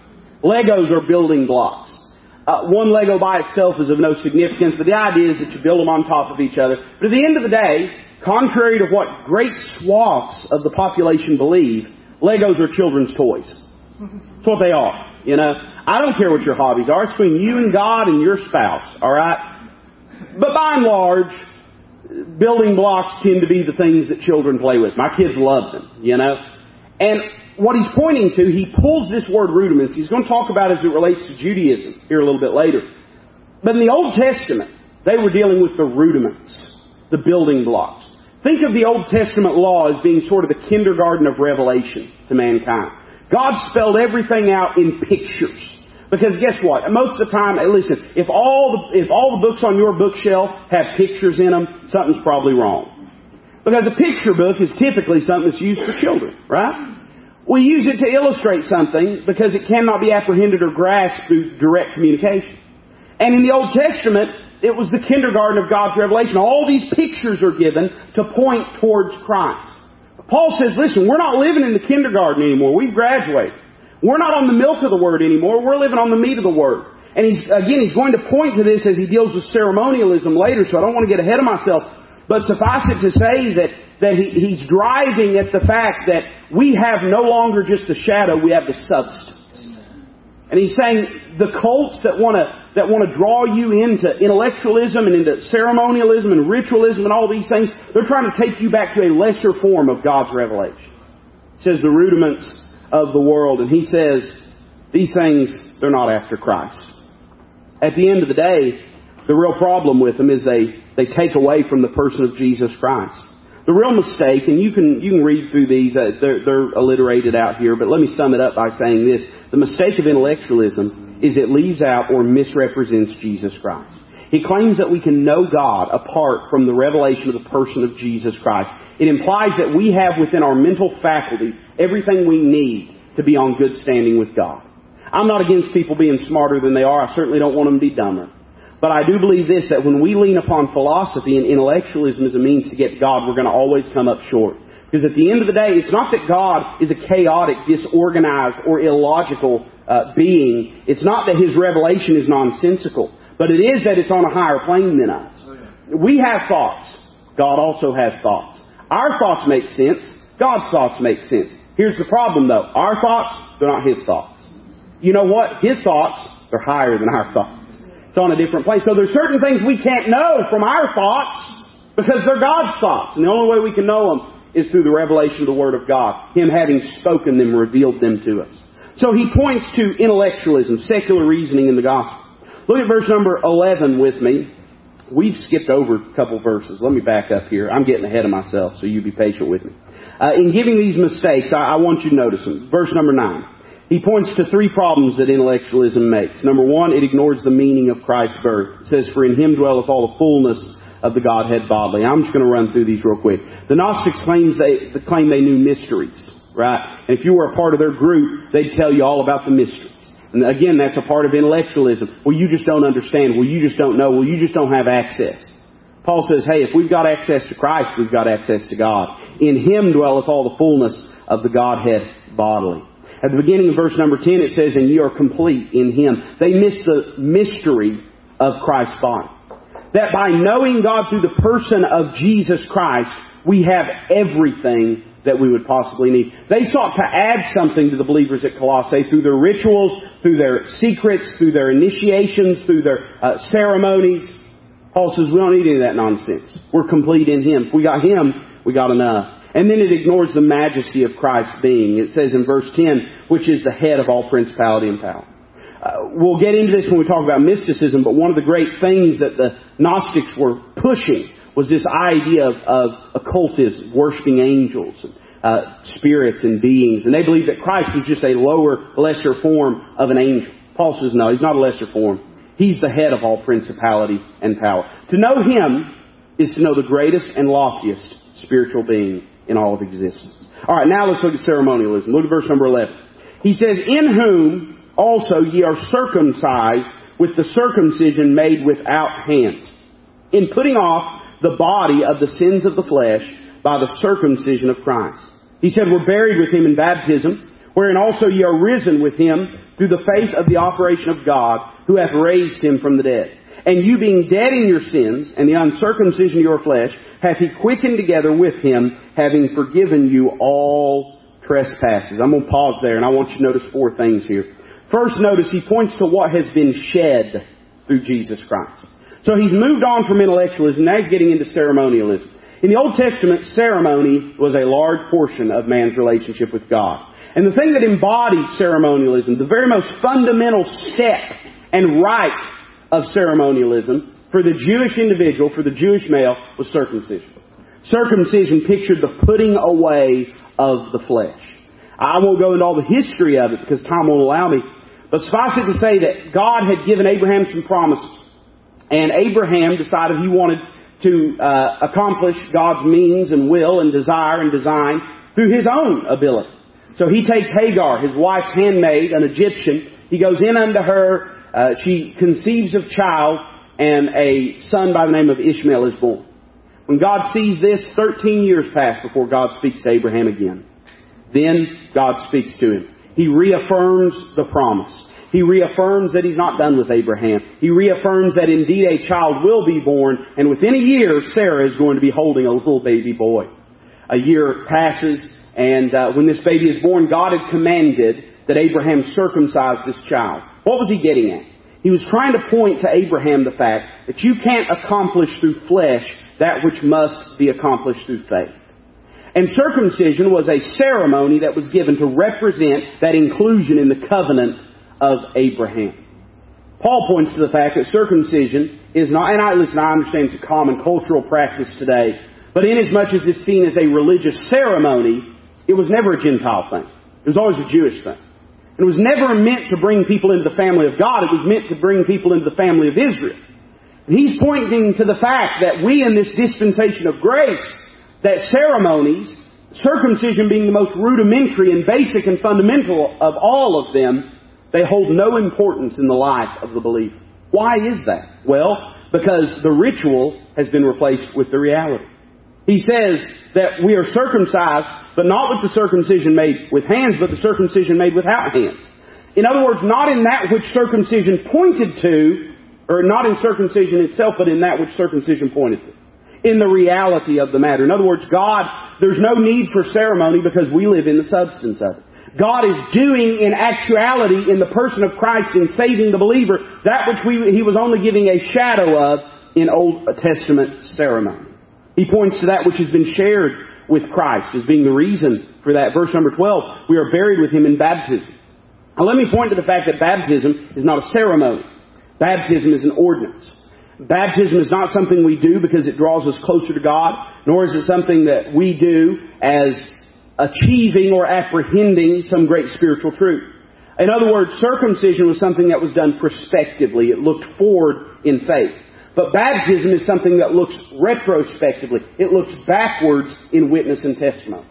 Legos are building blocks. Uh, one Lego by itself is of no significance, but the idea is that you build them on top of each other. But at the end of the day, contrary to what great swaths of the population believe, Legos are children's toys. That's what they are. You know, I don't care what your hobbies are. It's between you and God and your spouse. All right. But by and large, building blocks tend to be the things that children play with. My kids love them. You know, and what he's pointing to, he pulls this word rudiments. He's going to talk about as it relates to Judaism here a little bit later. But in the Old Testament, they were dealing with the rudiments, the building blocks. Think of the Old Testament law as being sort of the kindergarten of revelation to mankind. God spelled everything out in pictures. Because guess what? Most of the time, eh, listen, if all the, if all the books on your bookshelf have pictures in them, something's probably wrong. Because a picture book is typically something that's used for children, right? We use it to illustrate something because it cannot be apprehended or grasped through direct communication. And in the Old Testament, it was the kindergarten of God's revelation. All these pictures are given to point towards Christ. Paul says, listen, we're not living in the kindergarten anymore. We've graduated. We're not on the milk of the Word anymore. We're living on the meat of the Word. And he's, again, he's going to point to this as he deals with ceremonialism later, so I don't want to get ahead of myself. But suffice it to say that, that he, he's driving at the fact that we have no longer just the shadow, we have the substance. And he's saying the cults that want to that want to draw you into intellectualism and into ceremonialism and ritualism and all these things, they're trying to take you back to a lesser form of God's revelation. He says the rudiments of the world, and he says these things they're not after Christ. At the end of the day, the real problem with them is they they take away from the person of Jesus Christ. The real mistake, and you can, you can read through these, uh, they're, they're alliterated out here, but let me sum it up by saying this. The mistake of intellectualism is it leaves out or misrepresents Jesus Christ. He claims that we can know God apart from the revelation of the person of Jesus Christ. It implies that we have within our mental faculties everything we need to be on good standing with God. I'm not against people being smarter than they are. I certainly don't want them to be dumber. But I do believe this, that when we lean upon philosophy and intellectualism as a means to get to God, we're going to always come up short. Because at the end of the day, it's not that God is a chaotic, disorganized, or illogical uh, being. It's not that His revelation is nonsensical. But it is that it's on a higher plane than us. We have thoughts. God also has thoughts. Our thoughts make sense. God's thoughts make sense. Here's the problem though. Our thoughts, they're not His thoughts. You know what? His thoughts, they're higher than our thoughts. It's on a different place. So there's certain things we can't know from our thoughts because they're God's thoughts. And the only way we can know them is through the revelation of the Word of God. Him having spoken them, revealed them to us. So he points to intellectualism, secular reasoning in the gospel. Look at verse number 11 with me. We've skipped over a couple verses. Let me back up here. I'm getting ahead of myself, so you be patient with me. Uh, in giving these mistakes, I, I want you to notice them. Verse number 9. He points to three problems that intellectualism makes. Number one, it ignores the meaning of Christ's birth. It says, For in him dwelleth all the fullness of the Godhead bodily. I'm just going to run through these real quick. The Gnostics claims they, claim they knew mysteries, right? And if you were a part of their group, they'd tell you all about the mysteries. And again, that's a part of intellectualism. Well, you just don't understand. Well, you just don't know. Well, you just don't have access. Paul says, hey, if we've got access to Christ, we've got access to God. In Him dwelleth all the fullness of the Godhead bodily. At the beginning of verse number 10, it says, and ye are complete in Him. They miss the mystery of Christ's body. That by knowing God through the person of Jesus Christ, we have everything that we would possibly need. They sought to add something to the believers at Colossae through their rituals, through their secrets, through their initiations, through their uh, ceremonies. Paul says we don't need any of that nonsense. We're complete in Him. If we got Him, we got enough. And then it ignores the majesty of Christ's being. It says in verse 10, which is the head of all principality and power. Uh, we'll get into this when we talk about mysticism, but one of the great things that the Gnostics were pushing was this idea of, of occultism, worshiping angels, uh, spirits and beings. And they believed that Christ was just a lower, lesser form of an angel. Paul says, no, he's not a lesser form. He's the head of all principality and power. To know him is to know the greatest and loftiest spiritual being in all of existence. Alright, now let's look at ceremonialism. Look at verse number 11. He says, In whom also ye are circumcised with the circumcision made without hands, in putting off the body of the sins of the flesh by the circumcision of Christ. He said, We're buried with him in baptism, wherein also ye are risen with him through the faith of the operation of God, who hath raised him from the dead. And you being dead in your sins, and the uncircumcision of your flesh, hath he quickened together with him, having forgiven you all trespasses. I'm going to pause there, and I want you to notice four things here. First, notice he points to what has been shed through Jesus Christ. So he's moved on from intellectualism, now he's getting into ceremonialism. In the Old Testament, ceremony was a large portion of man's relationship with God. And the thing that embodied ceremonialism, the very most fundamental step and rite of ceremonialism for the Jewish individual, for the Jewish male, was circumcision. Circumcision pictured the putting away of the flesh. I won't go into all the history of it because time won't allow me. But suffice it to say that God had given Abraham some promises. And Abraham decided he wanted to uh, accomplish God's means and will and desire and design through his own ability. So he takes Hagar, his wife's handmaid, an Egyptian. He goes in unto her. Uh, she conceives of child, and a son by the name of Ishmael is born. When God sees this, 13 years pass before God speaks to Abraham again. Then God speaks to him. He reaffirms the promise. He reaffirms that he's not done with Abraham. He reaffirms that indeed a child will be born, and within a year, Sarah is going to be holding a little baby boy. A year passes, and uh, when this baby is born, God had commanded that Abraham circumcise this child. What was he getting at? He was trying to point to Abraham the fact that you can't accomplish through flesh that which must be accomplished through faith. And circumcision was a ceremony that was given to represent that inclusion in the covenant of Abraham. Paul points to the fact that circumcision is not, and I listen, I understand it's a common cultural practice today, but inasmuch as it's seen as a religious ceremony, it was never a Gentile thing. It was always a Jewish thing. It was never meant to bring people into the family of God, it was meant to bring people into the family of Israel. And he's pointing to the fact that we in this dispensation of grace, that ceremonies, circumcision being the most rudimentary and basic and fundamental of all of them, They hold no importance in the life of the believer. Why is that? Well, because the ritual has been replaced with the reality. He says that we are circumcised, but not with the circumcision made with hands, but the circumcision made without hands. In other words, not in that which circumcision pointed to, or not in circumcision itself, but in that which circumcision pointed to. In the reality of the matter. In other words, God, there's no need for ceremony because we live in the substance of it. God is doing in actuality in the person of Christ in saving the believer that which we, He was only giving a shadow of in Old Testament ceremony. He points to that which has been shared with Christ as being the reason for that. Verse number 12, we are buried with Him in baptism. Now let me point to the fact that baptism is not a ceremony. Baptism is an ordinance. Baptism is not something we do because it draws us closer to God, nor is it something that we do as achieving or apprehending some great spiritual truth. In other words, circumcision was something that was done prospectively. It looked forward in faith. But baptism is something that looks retrospectively. It looks backwards in witness and testimony.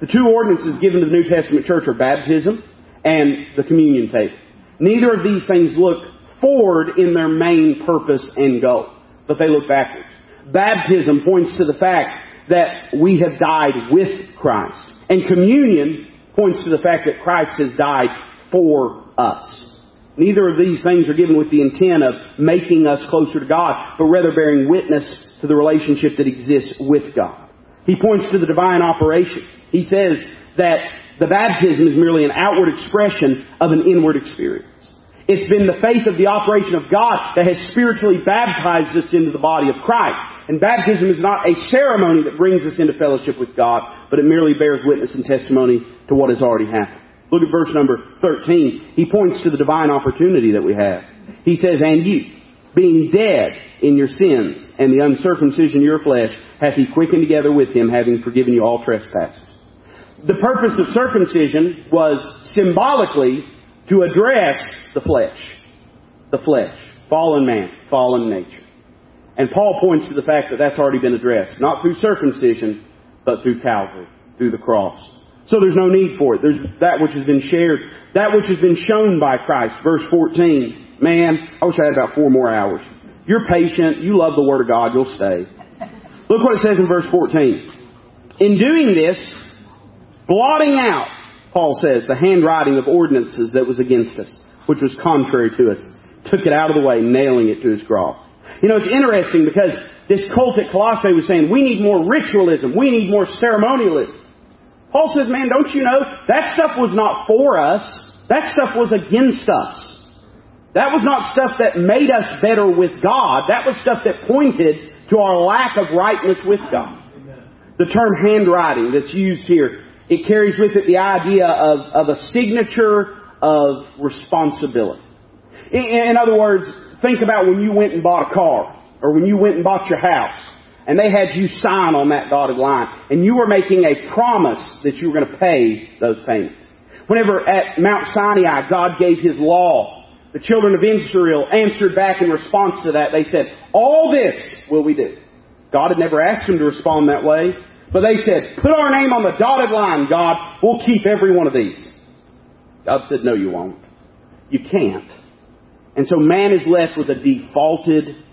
The two ordinances given to the New Testament church are baptism and the communion table. Neither of these things look forward in their main purpose and goal, but they look backwards. Baptism points to the fact that we have died with Christ. And communion points to the fact that Christ has died for us. Neither of these things are given with the intent of making us closer to God, but rather bearing witness to the relationship that exists with God. He points to the divine operation. He says that the baptism is merely an outward expression of an inward experience. It's been the faith of the operation of God that has spiritually baptized us into the body of Christ. And baptism is not a ceremony that brings us into fellowship with God, but it merely bears witness and testimony to what has already happened. Look at verse number 13. He points to the divine opportunity that we have. He says, And you, being dead in your sins and the uncircumcision of your flesh, hath he quickened together with him, having forgiven you all trespasses. The purpose of circumcision was symbolically to address the flesh. The flesh. Fallen man. Fallen nature. And Paul points to the fact that that's already been addressed. Not through circumcision, but through Calvary. Through the cross. So there's no need for it. There's that which has been shared. That which has been shown by Christ. Verse 14. Man, I wish I had about four more hours. You're patient. You love the Word of God. You'll stay. Look what it says in verse 14. In doing this, blotting out Paul says, the handwriting of ordinances that was against us, which was contrary to us, took it out of the way, nailing it to his cross. You know, it's interesting because this cult at Colossae was saying, we need more ritualism, we need more ceremonialism. Paul says, man, don't you know, that stuff was not for us, that stuff was against us. That was not stuff that made us better with God, that was stuff that pointed to our lack of rightness with God. The term handwriting that's used here it carries with it the idea of, of a signature of responsibility. In, in other words, think about when you went and bought a car, or when you went and bought your house, and they had you sign on that dotted line, and you were making a promise that you were going to pay those payments. Whenever at Mount Sinai God gave His law, the children of Israel answered back in response to that. They said, all this will we do. God had never asked them to respond that way. But they said, put our name on the dotted line, God. We'll keep every one of these. God said, no, you won't. You can't. And so man is left with a defaulted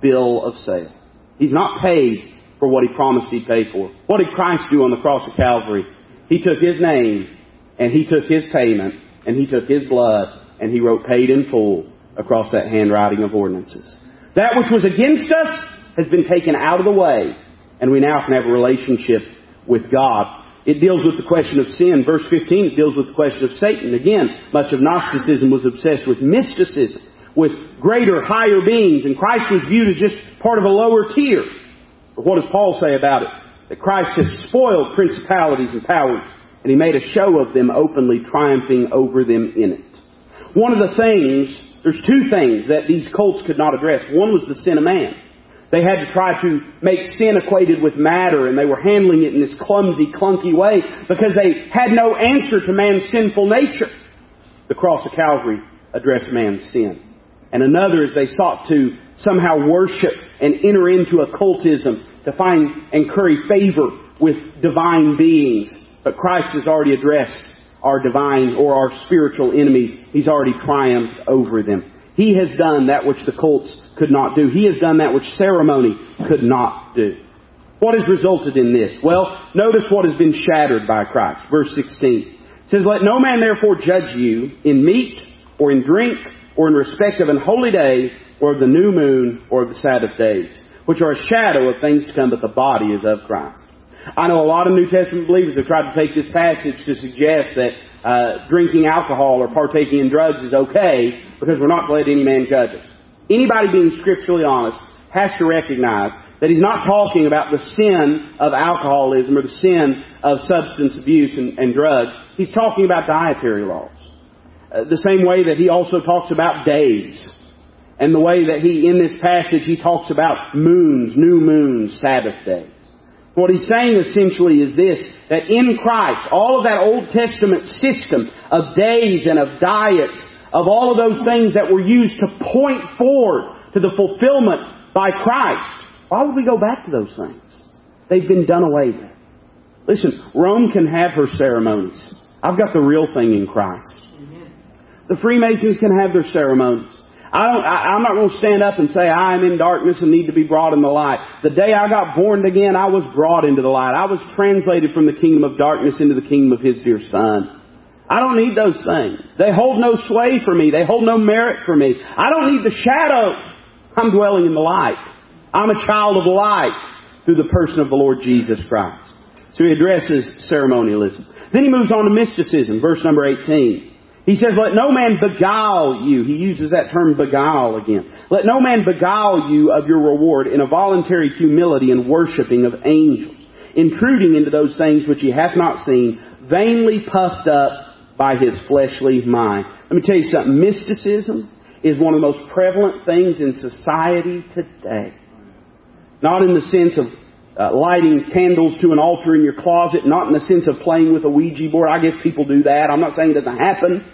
bill of sale. He's not paid for what he promised he'd pay for. What did Christ do on the cross of Calvary? He took his name and he took his payment and he took his blood and he wrote paid in full across that handwriting of ordinances. That which was against us has been taken out of the way and we now can have a relationship with God. It deals with the question of sin. Verse 15, it deals with the question of Satan. Again, much of Gnosticism was obsessed with mysticism, with greater, higher beings, and Christ was viewed as just part of a lower tier. But what does Paul say about it? That Christ has spoiled principalities and powers, and he made a show of them openly, triumphing over them in it. One of the things, there's two things that these cults could not address. One was the sin of man. They had to try to make sin equated with matter, and they were handling it in this clumsy, clunky way because they had no answer to man's sinful nature. The cross of Calvary addressed man's sin. And another is they sought to somehow worship and enter into occultism to find and curry favor with divine beings. But Christ has already addressed our divine or our spiritual enemies, He's already triumphed over them. He has done that which the cults could not do. He has done that which ceremony could not do. What has resulted in this? Well, notice what has been shattered by Christ. Verse 16. It says, Let no man therefore judge you in meat or in drink or in respect of an holy day or of the new moon or of the Sabbath days, which are a shadow of things to come, but the body is of Christ. I know a lot of New Testament believers have tried to take this passage to suggest that uh, drinking alcohol or partaking in drugs is okay because we're not to let any man judge us. Anybody being scripturally honest has to recognize that he's not talking about the sin of alcoholism or the sin of substance abuse and, and drugs. He's talking about dietary laws. Uh, the same way that he also talks about days. And the way that he, in this passage, he talks about moons, new moons, Sabbath days. What he's saying essentially is this, that in Christ, all of that Old Testament system of days and of diets, of all of those things that were used to point forward to the fulfillment by Christ, why would we go back to those things? They've been done away with. Listen, Rome can have her ceremonies. I've got the real thing in Christ. The Freemasons can have their ceremonies. I don't, I, am not going to stand up and say I am in darkness and need to be brought in the light. The day I got born again, I was brought into the light. I was translated from the kingdom of darkness into the kingdom of His dear Son. I don't need those things. They hold no sway for me. They hold no merit for me. I don't need the shadow. I'm dwelling in the light. I'm a child of light through the person of the Lord Jesus Christ. So he addresses ceremonialism. Then he moves on to mysticism, verse number 18. He says, let no man beguile you. He uses that term beguile again. Let no man beguile you of your reward in a voluntary humility and worshiping of angels, intruding into those things which he hath not seen, vainly puffed up by his fleshly mind. Let me tell you something. Mysticism is one of the most prevalent things in society today. Not in the sense of uh, lighting candles to an altar in your closet, not in the sense of playing with a Ouija board. I guess people do that. I'm not saying it doesn't happen.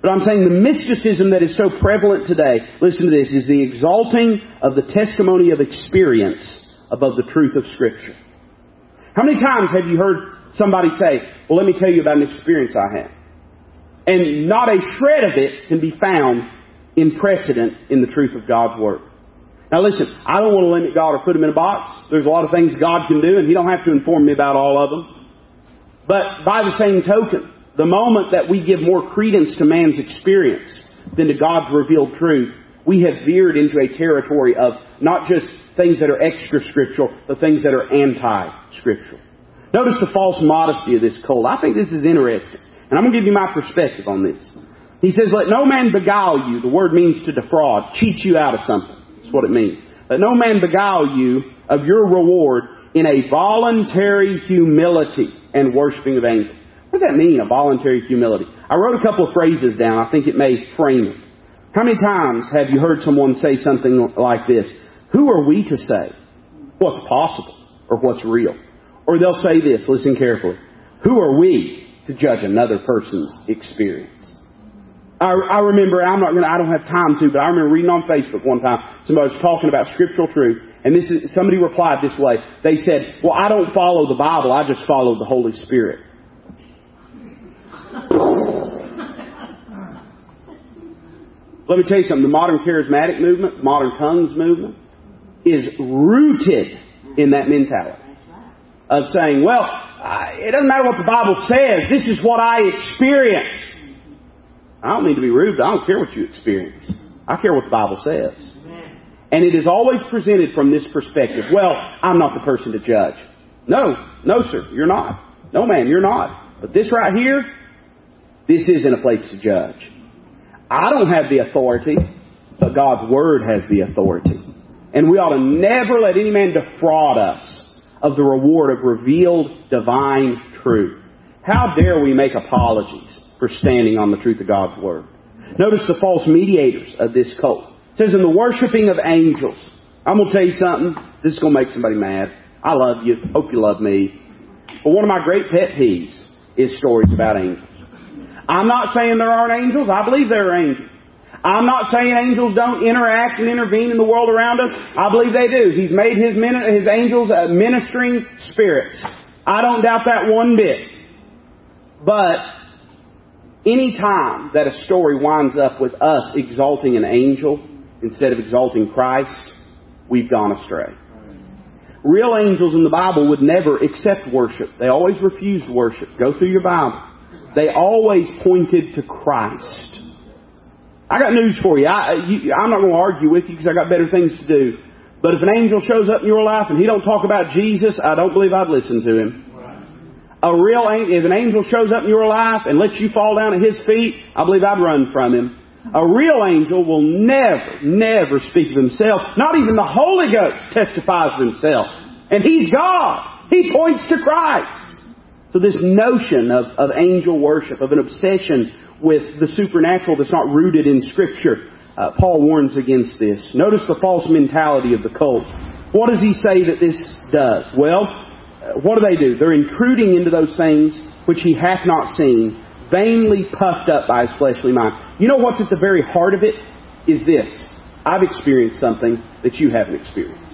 But I'm saying the mysticism that is so prevalent today, listen to this, is the exalting of the testimony of experience above the truth of Scripture. How many times have you heard somebody say, well, let me tell you about an experience I had? And not a shred of it can be found in precedent in the truth of God's Word. Now listen, I don't want to limit God or put Him in a box. There's a lot of things God can do and He don't have to inform me about all of them. But by the same token, the moment that we give more credence to man's experience than to God's revealed truth, we have veered into a territory of not just things that are extra scriptural, but things that are anti-scriptural. Notice the false modesty of this cult. I think this is interesting. And I'm going to give you my perspective on this. He says, let no man beguile you. The word means to defraud, cheat you out of something. That's what it means. Let no man beguile you of your reward in a voluntary humility and worshiping of angels. What does that mean, a voluntary humility? I wrote a couple of phrases down. I think it may frame it. How many times have you heard someone say something like this? Who are we to say what's possible or what's real? Or they'll say this, listen carefully. Who are we to judge another person's experience? I, I remember, I'm not gonna, I don't have time to, but I remember reading on Facebook one time, somebody was talking about scriptural truth, and this is, somebody replied this way. They said, well, I don't follow the Bible, I just follow the Holy Spirit. Let me tell you something. The modern charismatic movement, modern tongues movement, is rooted in that mentality of saying, well, it doesn't matter what the Bible says. This is what I experience. I don't mean to be rude, I don't care what you experience. I care what the Bible says. And it is always presented from this perspective. Well, I'm not the person to judge. No, no, sir, you're not. No, ma'am, you're not. But this right here, this isn't a place to judge. I don't have the authority, but God's Word has the authority. And we ought to never let any man defraud us of the reward of revealed divine truth. How dare we make apologies for standing on the truth of God's Word? Notice the false mediators of this cult. It says in the worshiping of angels. I'm going to tell you something. This is going to make somebody mad. I love you. Hope you love me. But one of my great pet peeves is stories about angels. I'm not saying there aren't angels. I believe there are angels. I'm not saying angels don't interact and intervene in the world around us. I believe they do. He's made his, his angels uh, ministering spirits. I don't doubt that one bit. But Any time that a story winds up with us exalting an angel instead of exalting Christ, we've gone astray. Real angels in the Bible would never accept worship. They always refused worship. Go through your Bible. They always pointed to Christ. I got news for you. I, am not going to argue with you because I got better things to do. But if an angel shows up in your life and he don't talk about Jesus, I don't believe I'd listen to him. A real if an angel shows up in your life and lets you fall down at his feet, I believe I'd run from him. A real angel will never, never speak of himself. Not even the Holy Ghost testifies of himself. And he's God. He points to Christ. So this notion of, of angel worship, of an obsession with the supernatural that's not rooted in Scripture, uh, Paul warns against this. Notice the false mentality of the cult. What does he say that this does? Well, uh, what do they do? They're intruding into those things which he hath not seen, vainly puffed up by his fleshly mind. You know what's at the very heart of it? Is this. I've experienced something that you haven't experienced.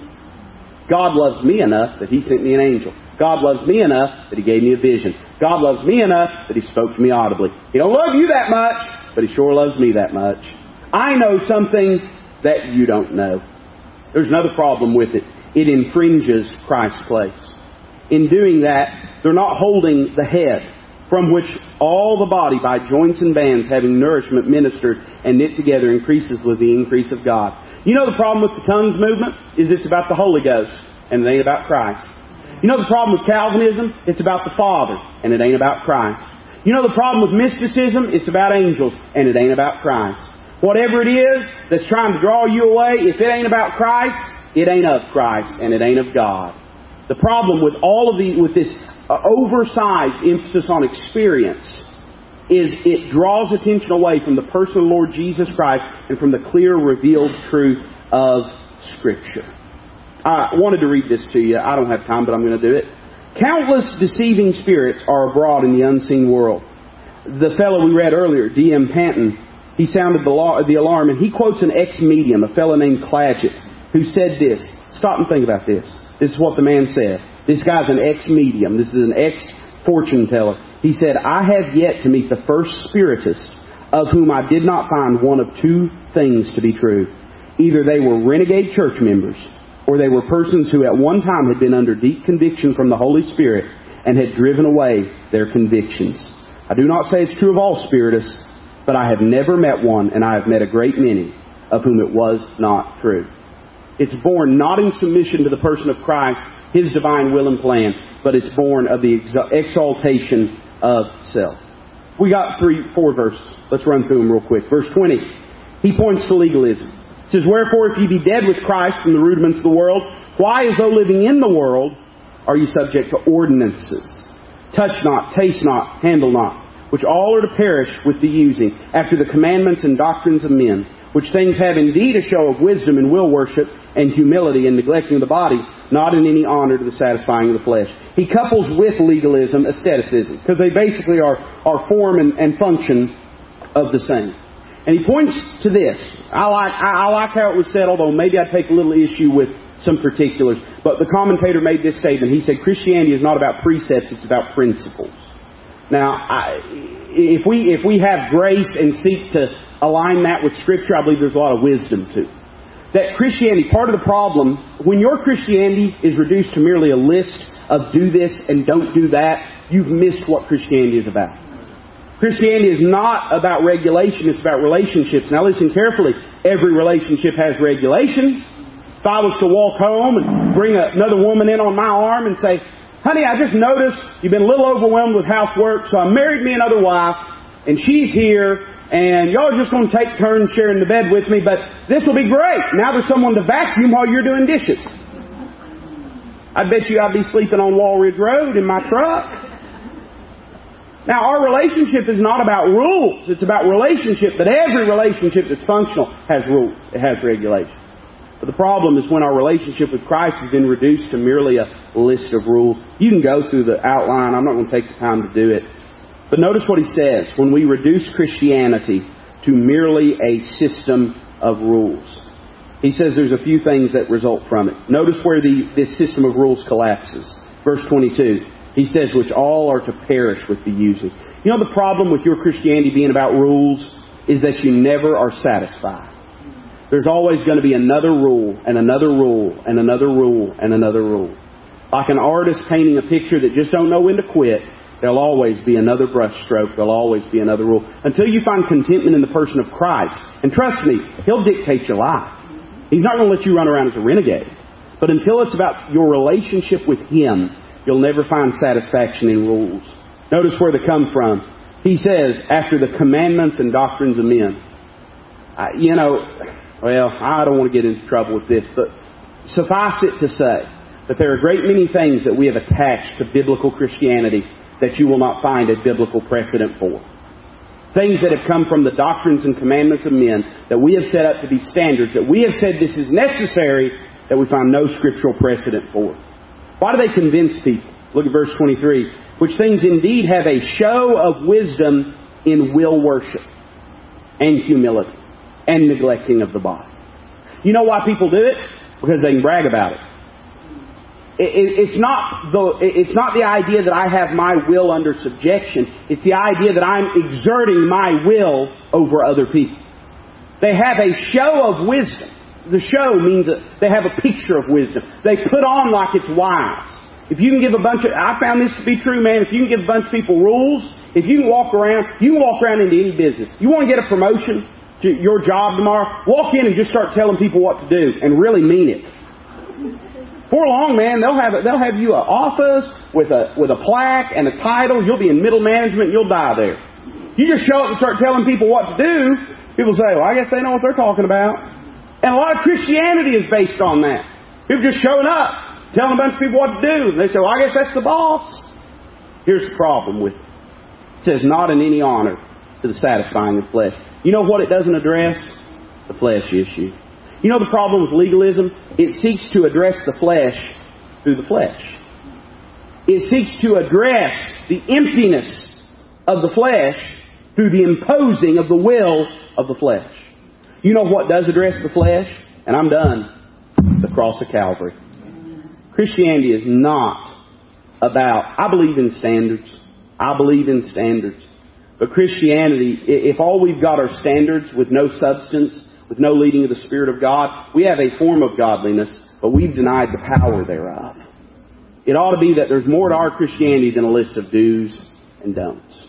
God loves me enough that he sent me an angel. God loves me enough that he gave me a vision. God loves me enough that he spoke to me audibly. He don't love you that much, but he sure loves me that much. I know something that you don't know. There's another problem with it. It infringes Christ's place. In doing that, they're not holding the head, from which all the body by joints and bands having nourishment ministered and knit together increases with the increase of God. You know the problem with the tongues movement? Is it's about the Holy Ghost, and it ain't about Christ. You know the problem with Calvinism? It's about the Father, and it ain't about Christ. You know the problem with mysticism? It's about angels, and it ain't about Christ. Whatever it is that's trying to draw you away, if it ain't about Christ, it ain't of Christ and it ain't of God. The problem with all of the, with this uh, oversized emphasis on experience is it draws attention away from the person of the Lord Jesus Christ and from the clear revealed truth of Scripture. I wanted to read this to you. I don't have time, but I'm going to do it. Countless deceiving spirits are abroad in the unseen world. The fellow we read earlier, D.M. Panton, he sounded the, alarm, and he quotes an ex-medium, a fellow named Clagett, who said this. Stop and think about this. This is what the man said. This guy's an ex-medium. This is an ex-fortune teller. He said, I have yet to meet the first spiritist of whom I did not find one of two things to be true. Either they were renegade church members, or they were persons who at one time had been under deep conviction from the Holy Spirit and had driven away their convictions. I do not say it's true of all spiritists, but I have never met one, and I have met a great many, of whom it was not true. It's born not in submission to the person of Christ, His divine will and plan, but it's born of the exaltation of self. We got three, four verses. Let's run through them real quick. Verse 20. He points to legalism. It says, Wherefore, if ye be dead with Christ from the rudiments of the world, why, as though living in the world, are you subject to ordinances? Touch not, taste not, handle not which all are to perish with the using, after the commandments and doctrines of men, which things have indeed a show of wisdom and will worship, and humility and neglecting the body, not in any honor to the satisfying of the flesh. He couples with legalism asceticism, because they basically are, are form and, and function of the same. And he points to this. I like, I, I like how it was said, although maybe I take a little issue with some particulars. But the commentator made this statement. He said Christianity is not about precepts, it's about principles. Now, I, if we if we have grace and seek to align that with Scripture, I believe there's a lot of wisdom too. That Christianity, part of the problem, when your Christianity is reduced to merely a list of do this and don't do that, you've missed what Christianity is about. Christianity is not about regulation, it's about relationships. Now listen carefully. Every relationship has regulations. If I was to walk home and bring another woman in on my arm and say, honey, I just noticed you've been a little overwhelmed with housework, so I married me another wife, and she's here, and y'all are just going to take turns sharing the bed with me, but this will be great. Now there's someone to vacuum while you're doing dishes. I bet you I'd be sleeping on Walridge Road in my truck. Now, our relationship is not about rules. It's about relationship, but every relationship that's functional has rules. It has regulations. But the problem is when our relationship with Christ has been reduced to merely a list of rules. You can go through the outline. I'm not going to take the time to do it. But notice what he says. When we reduce Christianity to merely a system of rules, he says there's a few things that result from it. Notice where the, this system of rules collapses. Verse 22. He says, which all are to perish with the using. You know the problem with your Christianity being about rules is that you never are satisfied. There's always going to be another rule and another rule and another rule and another rule. Like an artist painting a picture that just don't know when to quit, there'll always be another brushstroke. There'll always be another rule. Until you find contentment in the person of Christ. And trust me, He'll dictate your life. He's not going to let you run around as a renegade. But until it's about your relationship with Him, you'll never find satisfaction in rules. Notice where they come from. He says, after the commandments and doctrines of men. Uh, you know, well, I don't want to get into trouble with this, but suffice it to say that there are a great many things that we have attached to biblical Christianity that you will not find a biblical precedent for. Things that have come from the doctrines and commandments of men that we have set up to be standards, that we have said this is necessary, that we find no scriptural precedent for. Why do they convince people? Look at verse 23. Which things indeed have a show of wisdom in will worship and humility and neglecting of the body. You know why people do it? Because they can brag about it. It's not the, it's not the idea that I have my will under subjection. It's the idea that I'm exerting my will over other people. They have a show of wisdom. The show means they have a picture of wisdom. They put on like it's wise. If you can give a bunch of, I found this to be true, man. If you can give a bunch of people rules, if you can walk around, you can walk around into any business. You want to get a promotion to your job tomorrow? Walk in and just start telling people what to do and really mean it. Before long, man, they'll have they'll have you an office with a with a plaque and a title. You'll be in middle management. You'll die there. You just show up and start telling people what to do. People say, "Well, I guess they know what they're talking about." And a lot of Christianity is based on that. People just showing up, telling a bunch of people what to do. And they say, "Well, I guess that's the boss." Here's the problem with it. It says, "Not in any honor to the satisfying of flesh." You know what it doesn't address? The flesh issue. You know the problem with legalism? It seeks to address the flesh through the flesh. It seeks to address the emptiness of the flesh through the imposing of the will of the flesh. You know what does address the flesh? And I'm done. The cross of Calvary. Christianity is not about, I believe in standards. I believe in standards. But Christianity, if all we've got are standards with no substance, with no leading of the Spirit of God, we have a form of godliness, but we've denied the power thereof. It ought to be that there's more to our Christianity than a list of do's and don'ts.